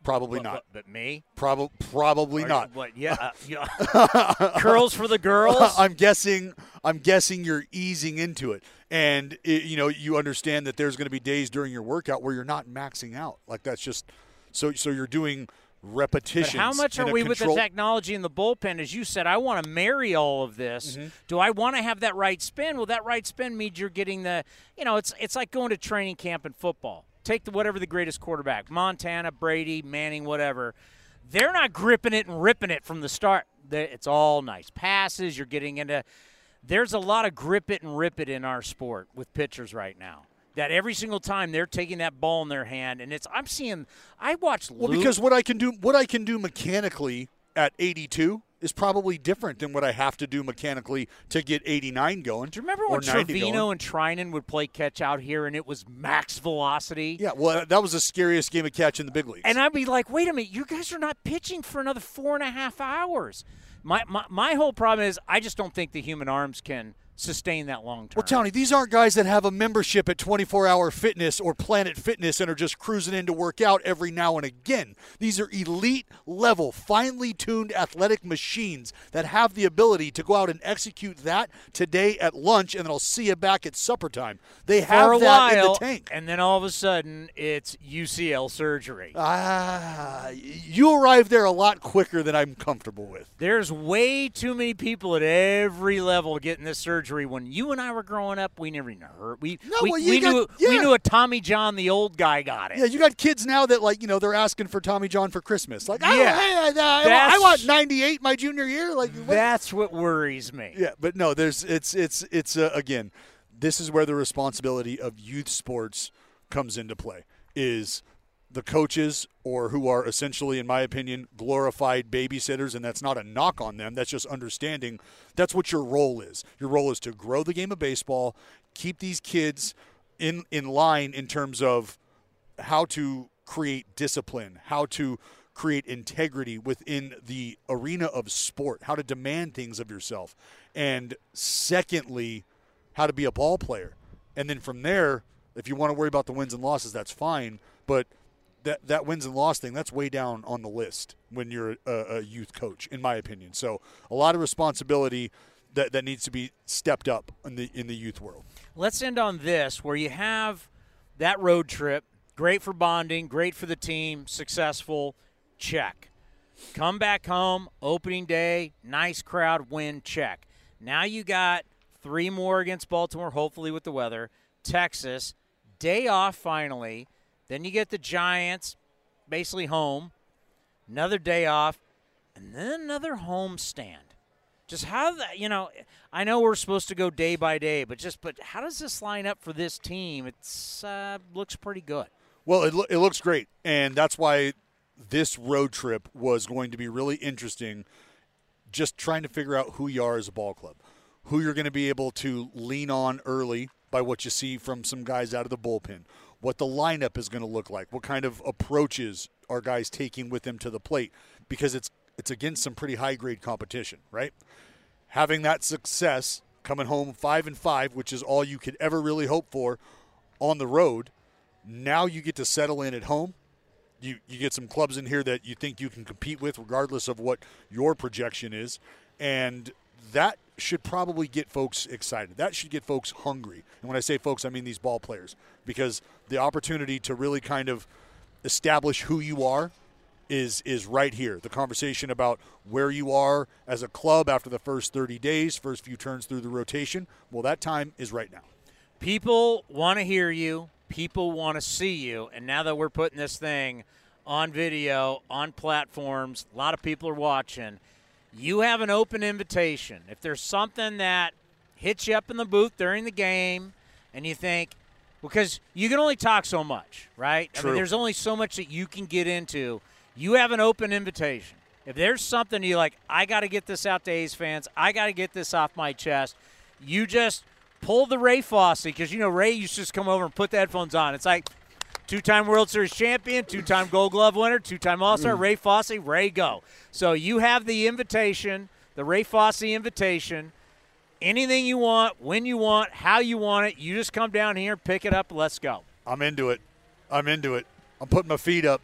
Speaker 10: Probably not.
Speaker 5: But, but me?
Speaker 10: Probably probably
Speaker 5: Are-
Speaker 10: not.
Speaker 5: What? Yeah. uh, (laughs) yeah. Curls for the girls. (laughs)
Speaker 10: I'm guessing. I'm guessing you're easing into it, and it, you know you understand that there's going to be days during your workout where you're not maxing out. Like that's just so. So you're doing
Speaker 5: But
Speaker 10: repetitions.
Speaker 5: how much are we with the technology in the bullpen? As you said, I want to marry all of this.
Speaker 10: Mm-hmm.
Speaker 5: Do I want to have that right spin? Well, that right spin means you're getting the, you know, it's it's like going to training camp in football. Take the whatever the greatest quarterback, Montana, Brady, Manning, whatever. They're not gripping it and ripping it from the start. It's all nice passes. You're getting into. There's a lot of grip it and rip it in our sport with pitchers right now. That every single time they're taking that ball in their hand, and it's I'm seeing. I watch
Speaker 10: Well,
Speaker 5: Luke-
Speaker 10: because what I can do, what I can do mechanically at 82 is probably different than what I have to do mechanically to get 89 going.
Speaker 5: Do you remember when
Speaker 10: 90 Trivino
Speaker 5: and Treinen would play catch out here and it was max velocity?
Speaker 10: Yeah, well, that was the scariest game of catch in the big leagues.
Speaker 5: And I'd be like, wait a minute, you guys are not pitching for another four and a half hours. My, my, my whole problem is I just don't think the human arms can sustain that long term.
Speaker 10: Well, Tony, these aren't guys that have a membership at 24 Hour Fitness or Planet Fitness and are just cruising in to work out every now and again. These are elite level, finely tuned athletic machines that have the ability to go out and execute that today at lunch, and then I'll see you back at supper time. They have
Speaker 5: for a
Speaker 10: that in the tank.
Speaker 5: and then all of a sudden it's UCL surgery.
Speaker 10: Ah, you arrive there a lot quicker than I'm comfortable with.
Speaker 5: There's way too many people at every level getting this surgery. When you and I were growing up, we never even heard. We
Speaker 10: No,
Speaker 5: we,
Speaker 10: well,
Speaker 5: we
Speaker 10: got-
Speaker 5: knew
Speaker 10: yeah.
Speaker 5: we knew a Tommy John, the old guy, got it.
Speaker 10: Yeah, you got kids now that like you know they're asking for Tommy John for Christmas. Like, oh,
Speaker 5: Yeah.
Speaker 10: hey, I, I, I want 98 my junior year. Like, what?
Speaker 5: That's what worries me.
Speaker 10: Yeah, but no, there's it's it's it's uh, again, this is where the responsibility of youth sports comes into play. Is the coaches or who are essentially in my opinion glorified babysitters and that's not a knock on them that's just understanding that's what your role is your role is to grow the game of baseball keep these kids in in line in terms of how to create discipline, how to create integrity within the arena of sport, how to demand things of yourself, and secondly, how to be a ball player. And then from there, if you want to worry about the wins and losses, that's fine. But that that wins and loss thing that's way down on the list when you're a, a youth coach, in my opinion. So a lot of responsibility that, that needs to be stepped up in the in the youth world.
Speaker 5: Let's end on this, where you have that road trip, great for bonding, great for the team, successful, check. Come back home, opening day, nice crowd, win, check. Now you got three more against Baltimore, hopefully with the weather. Texas, day off finally. Then you get the Giants, basically home. Another day off, and then another home stand. Just how that you know, I know we're supposed to go day by day, but just but how does this line up for this team? It's uh, looks pretty good.
Speaker 10: Well, it, lo- it looks great, and that's why this road trip was going to be really interesting. Just trying to figure out who you are as a ball club, who you're going to be able to lean on early by what you see from some guys out of the bullpen, what the lineup is going to look like, what kind of approaches are guys taking with them to the plate, because it's it's against some pretty high grade competition, right? Having that success coming home five and five, which is all you could ever really hope for on the road. Now you get to settle in at home. You you get some clubs in here that you think you can compete with, regardless of what your projection is, and that should probably get folks excited. That should get folks hungry. And when I say folks, I mean these ball players, because the opportunity to really kind of establish who you are is is right here. The conversation about where you are as a club after the first 30 days, first few turns through the rotation. Well, that time is right now.
Speaker 5: People want to hear you. People want to see you. And now that we're putting this thing on video, on platforms, a lot of people are watching. You have an open invitation. If there's something that hits you up in the booth during the game and you think, because you can only talk so much, right? I mean, there's only so much that you can get into. You have an open invitation. If there's something you like, I got to get this out to A's fans. I got to get this off my chest. You just pull the Ray Fosse because you know Ray used to just come over and put the headphones on. It's like two-time World Series champion, two-time Gold Glove winner, two-time All-Star. Mm. Ray Fosse, Ray go. So you have the invitation, the Ray Fosse invitation. Anything you want, when you want, how you want it, you just come down here, pick it up, let's go.
Speaker 10: I'm into it. I'm into it. I'm putting my feet up.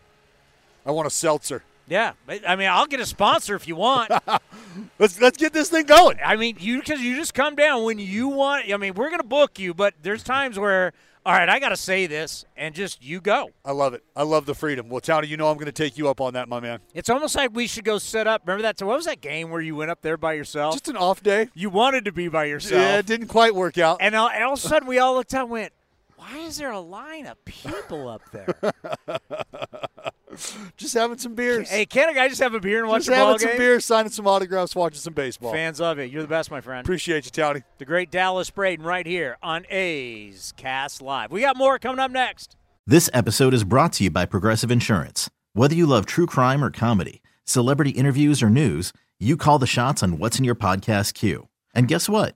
Speaker 10: I want a seltzer.
Speaker 5: Yeah, I mean, I'll get a sponsor if you want. (laughs)
Speaker 10: let's let's get this thing going.
Speaker 5: I mean, you because you just come down when you want. I mean, we're gonna book you, but there's times where, all right, I got to say this, and just you go.
Speaker 10: I love it. I love the freedom. Well, Townie, you know I'm going to take you up on that, my man.
Speaker 5: It's almost like we should go set up. Remember that? So What was that game where you went up there by yourself?
Speaker 10: Just an off day.
Speaker 5: You wanted to be by yourself.
Speaker 10: Yeah, it didn't quite work out.
Speaker 5: And all, and all of a sudden, we all looked out and went, "Why is there a line of people up there?" (laughs)
Speaker 10: just having some beers.
Speaker 5: Hey, can't a guy just have a beer and watch
Speaker 10: just
Speaker 5: a
Speaker 10: having some
Speaker 5: game?
Speaker 10: beers, signing some autographs, watching some baseball.
Speaker 5: Fans of it. You're the best, my friend.
Speaker 10: Appreciate you, Townie.
Speaker 5: The great Dallas Braden right here on A's Cast Live. We got more coming up next.
Speaker 11: This episode is brought to you by Progressive Insurance. Whether you love true crime or comedy, celebrity interviews or news, you call the shots on what's in your podcast queue. And guess what?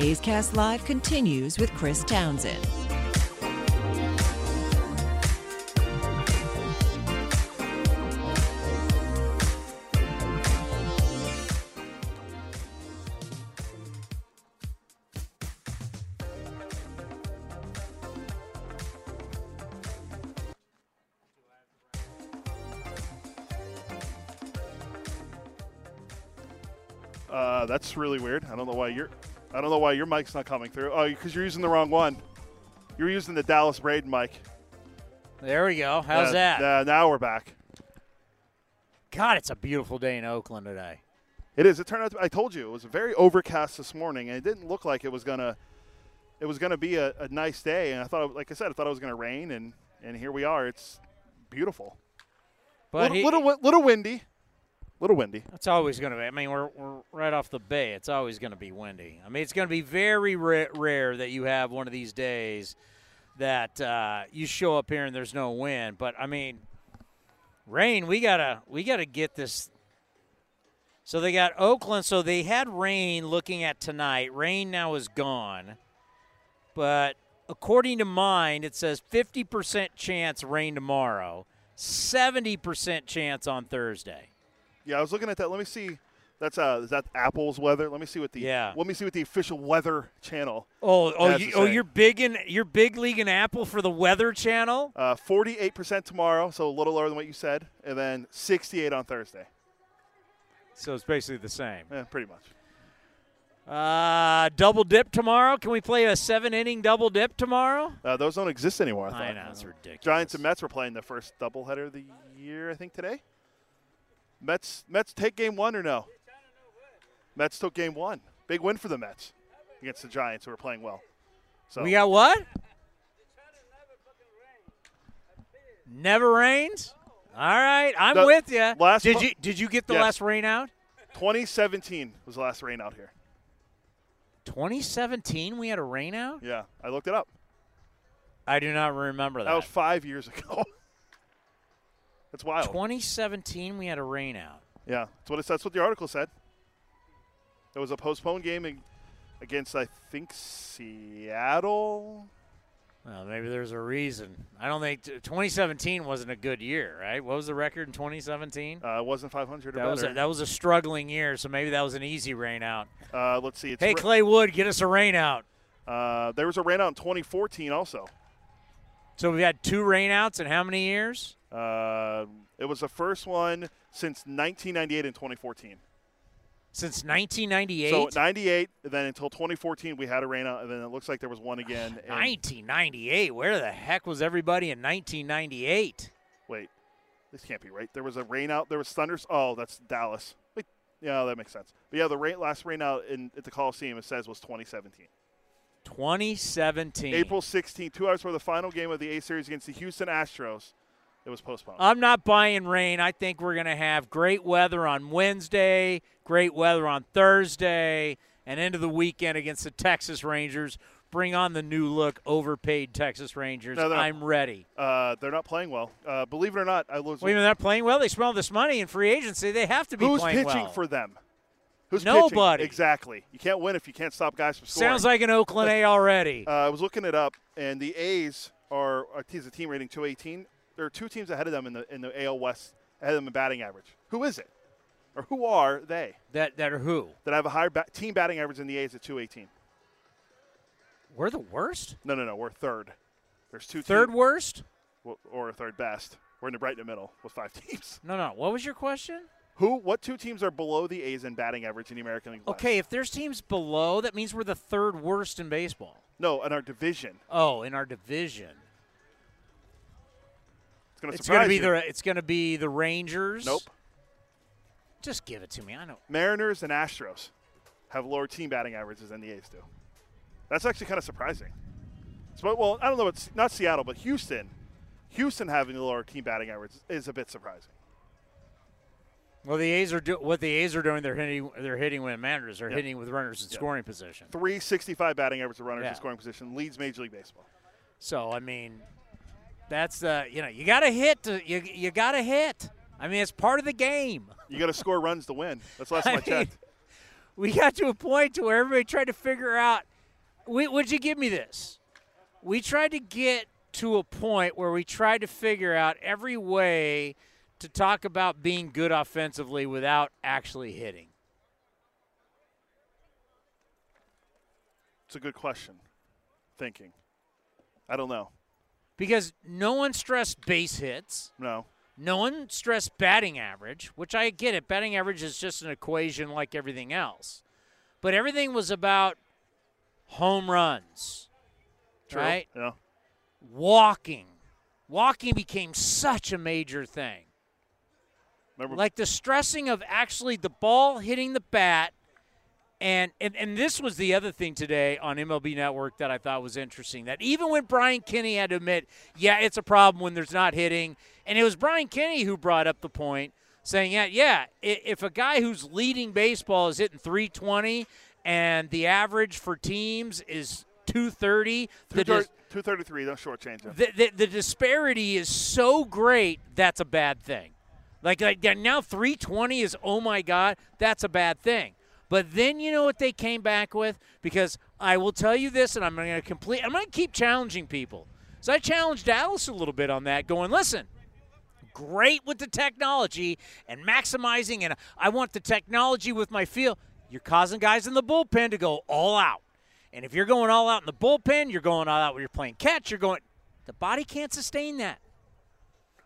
Speaker 2: A's Cast Live continues with Chris Townsend.
Speaker 6: Uh, that's really weird. I don't know why your I don't know why your mic's not coming through. Oh, because you're using the wrong one. You're using the Dallas Braden mic.
Speaker 5: There we go. How's
Speaker 6: Yeah,
Speaker 5: that?
Speaker 6: yeah, now we're back.
Speaker 5: God, it's a beautiful day in Oakland today.
Speaker 6: It is. It turned out. To, I told you it was very overcast this morning, and it didn't look like it was gonna. It was gonna be a, a nice day, and I thought, like I said, I thought it was gonna rain, and and here we are. It's beautiful.
Speaker 5: But
Speaker 6: little,
Speaker 5: he-
Speaker 6: little little windy, little windy.
Speaker 5: It's always going to be. I mean, we're, we're right off the bay. It's always going to be windy. I mean, it's going to be very ra- rare that you have one of these days that uh, you show up here and there's no wind. But I mean, Rain, we gotta we gotta get this. So they got Oakland. So they had rain. Looking at tonight, rain now is gone. But according to mine, it says 50% chance rain tomorrow, 70% chance on Thursday.
Speaker 6: Yeah, I was looking at that. Let me see. That's uh, is that Apple's weather? Let me see what the
Speaker 5: Yeah.
Speaker 6: Let me see what the official weather channel.
Speaker 5: Oh, oh, you, oh, you're big in you're big league in Apple for the Weather Channel.
Speaker 6: Uh, 48% tomorrow, so a little lower than what you said, and then 68 on Thursday.
Speaker 5: So it's basically the same.
Speaker 6: Yeah, pretty much.
Speaker 5: Uh, double dip tomorrow. Can we play a seven inning double dip tomorrow?
Speaker 6: Uh, those don't exist anymore. I,
Speaker 5: I know, it's ridiculous.
Speaker 6: Giants and Mets were playing the first doubleheader of the year, I think today. Mets Mets take game one or no? Mets took game one. Big win for the Mets against the Giants, who are playing well. So
Speaker 5: We got what? Never rains. All right, I'm
Speaker 6: The
Speaker 5: with you.
Speaker 6: last
Speaker 5: did you did you get the
Speaker 6: Yes.
Speaker 5: last rain out?
Speaker 6: 2017 was the last rain out here.
Speaker 5: 2017, we had a rain out.
Speaker 6: Yeah, I looked it up.
Speaker 5: I do not remember that.
Speaker 6: That was five years (laughs) ago. That's wild.
Speaker 5: 2017, we had a rain out.
Speaker 6: Yeah, that's what it, that's what the article said. It was a postponed game against I think Seattle.
Speaker 5: Well, maybe there's a reason. I don't think 2017 wasn't a good year, right? What was the record in 2017?
Speaker 6: Uh, it wasn't 500 or
Speaker 5: That was a, that was a struggling year, so maybe that was an easy rain out.
Speaker 6: Uh, let's see. It's
Speaker 5: Hey, Clay Wood, get us a rain out.
Speaker 6: Uh, there was a rain out in 2014 also.
Speaker 5: So we've had two rainouts in how many years?
Speaker 6: Uh, it was the first one since 1998 and 2014.
Speaker 5: Since 1998.
Speaker 6: So 98, then until 2014 we had a rainout, and then it looks like there was one again. in-
Speaker 5: 1998. Where the heck was everybody in 1998?
Speaker 6: Wait, this can't be right. There was a rainout. There was thunders. Oh, that's Dallas. Wait, yeah, that makes sense. But yeah, the rain, last rainout in at the Coliseum it says was 2017.
Speaker 5: 2017.
Speaker 6: April 16, two hours before the final game of the A series against the Houston Astros. It was postponed.
Speaker 5: I'm not buying rain. I think we're going to have great weather on Wednesday, great weather on Thursday, and into the weekend against the Texas Rangers. Bring on the new look, overpaid Texas Rangers.
Speaker 6: No,
Speaker 5: I'm ready.
Speaker 6: Uh, they're not playing well. Uh, believe it or not, I was.
Speaker 5: Wait they're not playing well. They smell this money in free agency. They have to be
Speaker 6: Who's pitching
Speaker 5: well.
Speaker 6: for them? Who's
Speaker 5: Nobody.
Speaker 6: Pitching? Exactly. You can't win if you can't stop guys from scoring.
Speaker 5: Sounds like an Oakland A (laughs) already.
Speaker 6: Uh, I was looking it up, and the A's are a a team rating 218. There are two teams ahead of them in the in the AL West, ahead of them in batting average. Who is it, or who are they?
Speaker 5: That that are who?
Speaker 6: That have a higher ba- team batting average than the A's at 218.
Speaker 5: We're the worst.
Speaker 6: No, no, no. We're third. There's two.
Speaker 5: Third
Speaker 6: teams,
Speaker 5: worst?
Speaker 6: or third best. We're in the right in the middle with five (laughs) teams.
Speaker 5: No, no. What was your question?
Speaker 6: Who? What two teams are below the A's in batting average in the American League? West?
Speaker 5: Okay, if there's teams below, that means we're the third worst in baseball.
Speaker 6: No, in our division.
Speaker 5: Oh, in our division.
Speaker 6: It's going to
Speaker 5: It's gonna be
Speaker 6: you.
Speaker 5: the it's gonna be the Rangers.
Speaker 6: Nope.
Speaker 5: Just give it to me. I know.
Speaker 6: Mariners and Astros have lower team batting averages than the A's do. That's actually kind of surprising. So, well, I don't know. It's not Seattle, but Houston. Houston having the lower team batting average is a bit surprising.
Speaker 5: Well, the A's are do, what the A's are doing. They're hitting. They're hitting with managers. They're
Speaker 6: Yeah.
Speaker 5: hitting with runners in
Speaker 6: Yeah.
Speaker 5: scoring position.
Speaker 6: 365 batting average of runners
Speaker 5: Yeah.
Speaker 6: in scoring position leads Major League Baseball.
Speaker 5: So I mean, that's the you know you got to hit. To, you you got to hit. I mean, it's part of the game.
Speaker 6: You got to score runs to win. That's last time (laughs) I,
Speaker 5: I mean, we got to a point to where everybody tried to figure out. We, would you give me this? We tried to get to a point where we tried to figure out every way to talk about being good offensively without actually hitting.
Speaker 6: It's a good question. Thinking. I don't know.
Speaker 5: Because no one stressed base hits.
Speaker 6: No.
Speaker 5: No one stressed batting average, which I get it. Batting average is just an equation like everything else. But everything was about home runs.
Speaker 6: True.
Speaker 5: Right?
Speaker 6: Yeah.
Speaker 5: Walking. Walking became such a major thing.
Speaker 6: Remember,
Speaker 5: Like the stressing of actually the ball hitting the bat. And, and and this was the other thing today on MLB Network that I thought was interesting. That even when Brian Kenny had to admit, yeah, it's a problem when there's not hitting, and it was Brian Kenny who brought up the point, saying, yeah, yeah, if a guy who's leading baseball is hitting 320 and the average for teams is 230, the, dis-
Speaker 6: 233, don't shortchange him.
Speaker 5: the, the, the disparity is so great that's a bad thing. Like, like now 320 is oh my god, that's a bad thing. But then you know what they came back with because I will tell you this, and I'm going to complete. I'm going to keep challenging people. So I challenged Dallas a little bit on that, going, listen, great with the technology and maximizing, and I want the technology with my feel. You're causing guys in the bullpen to go all out. And if you're going all out in the bullpen, you're going all out when you're playing catch, you're going the body can't sustain that.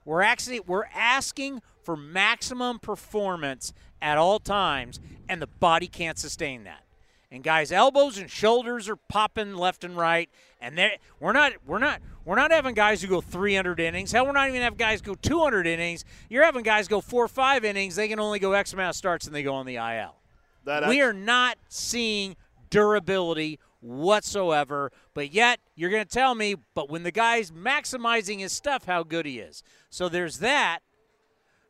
Speaker 5: We're actually we're asking for maximum performance at all times, and the body can't sustain that. And guys' elbows and shoulders are popping left and right, and we're not we're not we're not having guys who go 300 innings. Hell, we're not even having guys go 200 innings. You're having guys go four or five innings. They can only go X amount of starts, and they go on the IL.
Speaker 6: That
Speaker 5: we are not seeing durability whatsoever. But yet, you're going to tell me, but when the guy's maximizing his stuff, how good he is. So there's that.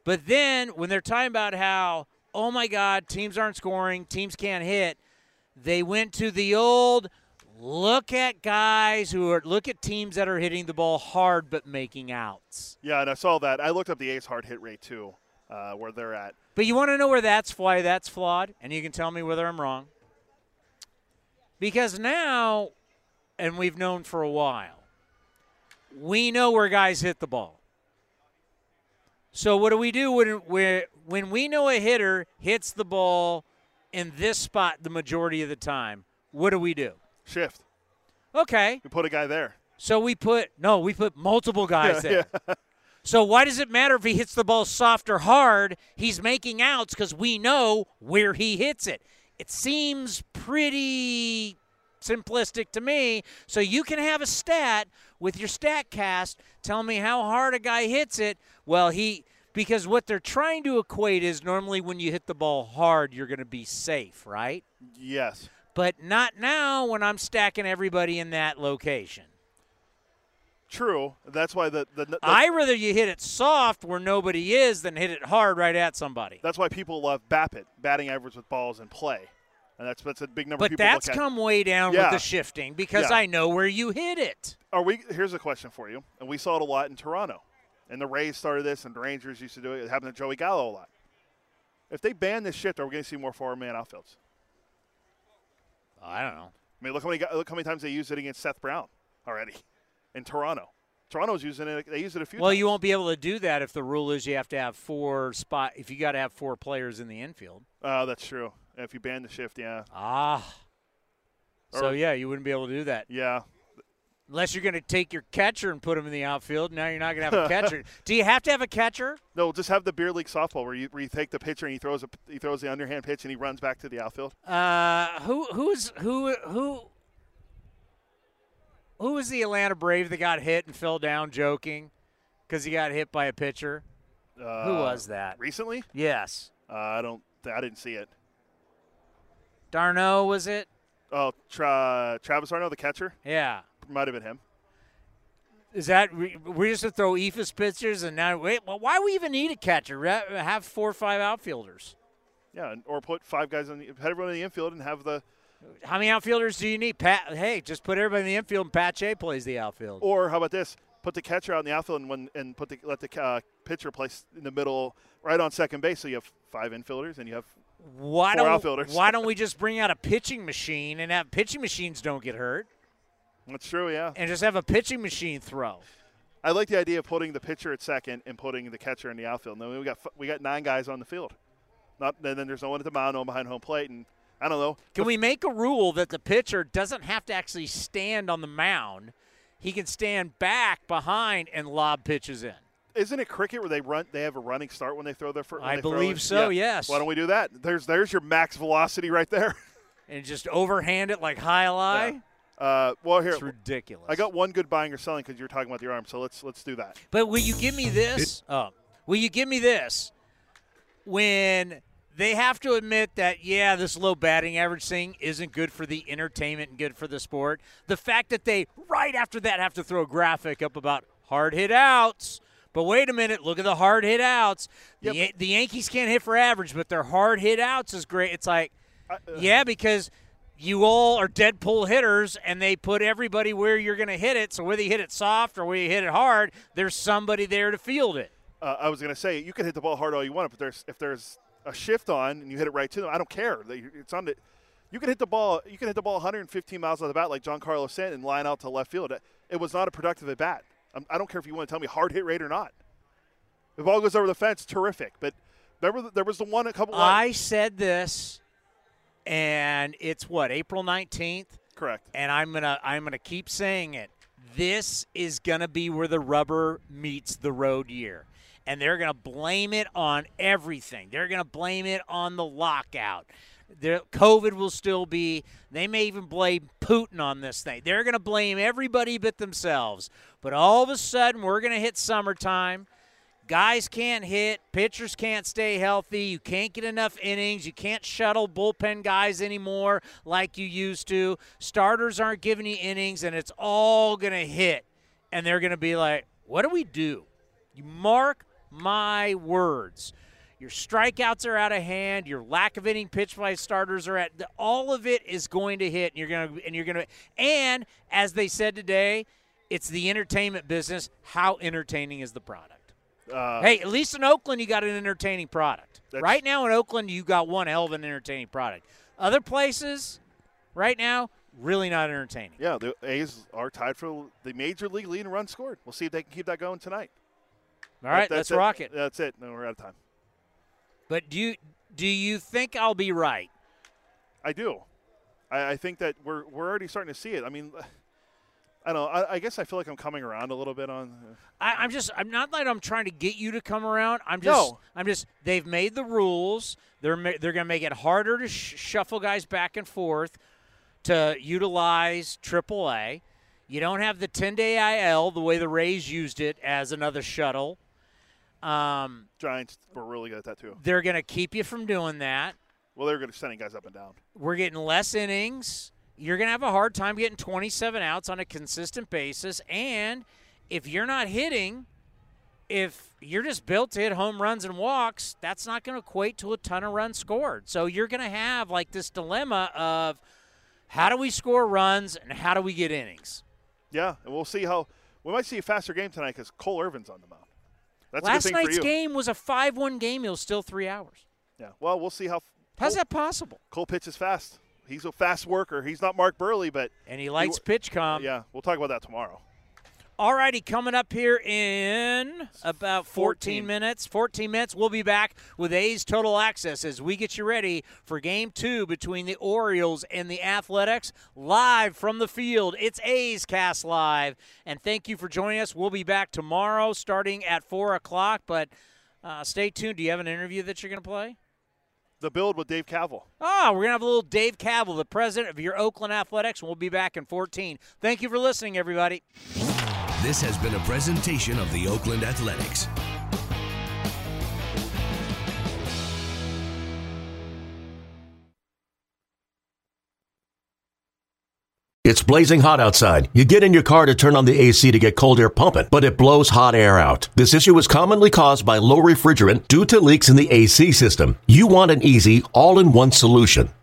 Speaker 5: But then when they're talking about how, oh my God, teams aren't scoring, teams can't hit, they went to the old look at guys who are look at teams that are hitting the ball hard but making outs.
Speaker 6: Yeah, and I saw that. I looked up the A's hard hit rate too, uh, where they're at.
Speaker 5: But you want to know where that's why that's flawed, and you can tell me whether I'm wrong. Because now, and we've known for a while, we know where guys hit the ball. So what do we do when when we know a hitter hits the ball in this spot the majority of the time? What do we do?
Speaker 6: Shift.
Speaker 5: Okay.
Speaker 6: We put a guy there.
Speaker 5: So we put no, we put multiple guys
Speaker 6: Yeah,
Speaker 5: there.
Speaker 6: yeah. (laughs)
Speaker 5: So why does it matter if he hits the ball soft or hard? He's making outs because we know where he hits it. It seems pretty simplistic to me. So you can have a stat with your stat cast tell me how hard a guy hits it. Well, he because what they're trying to equate is normally when you hit the ball hard, you're going to be safe, right?
Speaker 6: Yes.
Speaker 5: But not now when I'm stacking everybody in that location.
Speaker 6: True. That's why the, the, the
Speaker 5: I rather you hit it soft where nobody is than hit it hard right at somebody.
Speaker 6: That's why people love BABIP, batting average with balls in play, and that's that's a big number. of
Speaker 5: But
Speaker 6: people
Speaker 5: that's come way down
Speaker 6: Yeah.
Speaker 5: with the shifting because
Speaker 6: Yeah.
Speaker 5: I know where you hit it.
Speaker 6: Are we? Here's a question for you, and we saw it a lot in Toronto, and the Rays started this, and the Rangers used to do it. It happened to Joey Gallo a lot. If they ban this shift, are we going to see more four-man outfields?
Speaker 5: I don't know.
Speaker 6: I mean, look how many look how many times they used it against Seth Brown already in Toronto. Toronto's using it. They use it a few.
Speaker 5: Well,
Speaker 6: times.
Speaker 5: you won't be able to do that if the rule is you have to have four spot. If you got to have four players in the infield.
Speaker 6: Oh, that's true. If you ban the shift, yeah.
Speaker 5: Ah. So yeah, you wouldn't be able to do that
Speaker 6: Yeah.
Speaker 5: unless you're going to take your catcher and put him in the outfield. Now you're not going to have a (laughs) catcher. Do you have to have a catcher?
Speaker 6: No, just have the beer league softball where you where you take the pitcher and he throws a he throws the underhand pitch and he runs back to the outfield.
Speaker 5: Uh, who who's who who who was the Atlanta Brave that got hit and fell down joking because he got hit by a pitcher?
Speaker 6: Uh,
Speaker 5: who was that?
Speaker 6: Recently?
Speaker 5: Yes,
Speaker 6: Uh, I don't. I didn't see it.
Speaker 5: d'Arnaud was it?
Speaker 6: Oh, tra- Travis d'Arnaud, the catcher,
Speaker 5: Yeah.
Speaker 6: might have been him.
Speaker 5: Is that we, we used to throw Eephus pitchers and now wait? Well, why we even need a catcher? Have four or five outfielders.
Speaker 6: Yeah, or put five guys on the put everyone in the infield and have the.
Speaker 5: How many outfielders do you need? Pat, hey, just put everybody in the infield and Pat Shea plays the outfield.
Speaker 6: Or how about this? Put the catcher out in the outfield and when and put the let the uh, pitcher place in the middle, right on second base. So you have five infielders and you have
Speaker 5: Why
Speaker 6: four
Speaker 5: don't
Speaker 6: outfielders.
Speaker 5: Why don't we (laughs) just bring out a pitching machine and have pitching machines don't get hurt
Speaker 6: That's true. Yeah.
Speaker 5: and just have a pitching machine throw?
Speaker 6: I like the idea of putting the pitcher at second and putting the catcher in the outfield. And Then we got we got nine guys on the field. Not and then there's no one at the mound, no one behind home plate, and I don't know.
Speaker 5: Can we make a rule that the pitcher doesn't have to actually stand on the mound? He can stand back behind and lob pitches in.
Speaker 6: Isn't it cricket where they run? They have a running start when they throw their first.
Speaker 5: I believe so, yes.
Speaker 6: Why don't we do that? There's there's your max velocity right there. (laughs)
Speaker 5: And just overhand it like jai alai.
Speaker 6: Uh, well, here
Speaker 5: It's ridiculous.
Speaker 6: I got one good buying or selling because you're talking about the arm. So let's let's do that.
Speaker 5: But will you give me this? (laughs) Oh, will you give me this? When they have to admit that, yeah, this low batting average thing isn't good for the entertainment and good for the sport. The fact that they, right after that, have to throw a graphic up about hard hit outs. But wait a minute, look at the hard hit outs. The, Yan- the Yankees can't hit for average, but their hard hit outs is great. It's like, yeah, because you all are dead pull hitters, and they put everybody where you're going to hit it. So whether you hit it soft or whether you hit it hard, there's somebody there to field it.
Speaker 6: uh, I was going to say you can hit the ball hard all you want, but there's if there's a shift on and you hit it right to them, I don't care. It's on the. You can hit the ball. You can hit the ball 115 miles on the bat like Giancarlo Stanton and line out to left field. It was not a productive at bat. I'm, I do not care if you want to tell me hard hit rate or not. The ball goes over the fence, terrific. But there, were, there was the one a couple.
Speaker 5: I said this, and it's what April 19th.
Speaker 6: Correct.
Speaker 5: And I'm gonna I'm gonna keep saying it. This is gonna be where the rubber meets the road year and they're going to blame it on everything. They're going to blame it on the lockout. The COVID will still be. They may even blame Putin on this thing. They're going to blame everybody but themselves. But all of a sudden, we're going to hit summertime. Guys can't hit. Pitchers can't stay healthy. You can't get enough innings. You can't shuttle bullpen guys anymore like you used to. Starters aren't giving you innings, and it's all going to hit. And they're going to be like, what do we do? You mark my words. Your strikeouts are out of hand. Your lack of inning pitch by starters are at all of it is going to hit, and you're gonna and you're gonna and as they said today, it's the entertainment business. How entertaining is the product? Uh, hey, at least in Oakland, you got an entertaining product. Right now in Oakland, you got one hell of an entertaining product. Other places, right now, really not entertaining.
Speaker 6: Yeah, the A's are tied for the major league lead in runs scored. We'll see if they can keep that going tonight.
Speaker 5: All right, let's
Speaker 6: it.
Speaker 5: rock it.
Speaker 6: That's it. No, we're out of time.
Speaker 5: But do you do you think I'll be right?
Speaker 6: I do. I, I think that we're we're already starting to see it. I mean. I don't know. I, I, guess I feel like I'm coming around a little bit on.
Speaker 5: Uh, I, am just. I'm not like I'm trying to get you to come around. I'm just.
Speaker 6: No.
Speaker 5: I'm just. They've made the rules. They're they're going to make it harder to sh- shuffle guys back and forth to utilize AAA. You don't have the 10 day IL the way the Rays used it as another shuttle. Um,
Speaker 6: Giants were really good at that too.
Speaker 5: They're going to keep you from doing that.
Speaker 6: Well, they're going to sending guys up and down.
Speaker 5: We're getting less innings. You're going to have a hard time getting 27 outs on a consistent basis. And if you're not hitting, if you're just built to hit home runs and walks, that's not going to equate to a ton of runs scored. So you're going to have like this dilemma of how do we score runs and how do we get innings?
Speaker 6: Yeah, and we'll see how we might see a faster game tonight because Cole Irvin's on the mound. That's
Speaker 5: Last night's game was a five-one game. It was still three hours.
Speaker 6: Yeah. Well, we'll see how.
Speaker 5: How's Cole, that possible?
Speaker 6: Cole pitches fast. He's a fast worker. He's not Mark Buehrle, but
Speaker 5: and he likes he, PitchCom.
Speaker 6: Yeah, we'll talk about that tomorrow.
Speaker 5: All righty, coming up here in about 14, 14, minutes. 14 minutes, we'll be back with A's Total Access as we get you ready for game two between the Orioles and the Athletics. Live from the field, it's A's Cast Live. And thank you for joining us. We'll be back tomorrow starting at 4 o'clock, but uh, stay tuned. Do you have an interview that you're going to play?
Speaker 6: The build with Dave Kaval.
Speaker 5: Oh, we're going to have a little Dave Kaval, the president of your Oakland Athletics, and we'll be back in 14. Thank you for listening, everybody.
Speaker 12: This has been a presentation of the Oakland Athletics. It's blazing hot outside. You get in your car to turn on the AC to get cold air pumping, but it blows hot air out. This issue is commonly caused by low refrigerant due to leaks in the AC system. You want an easy, all in one solution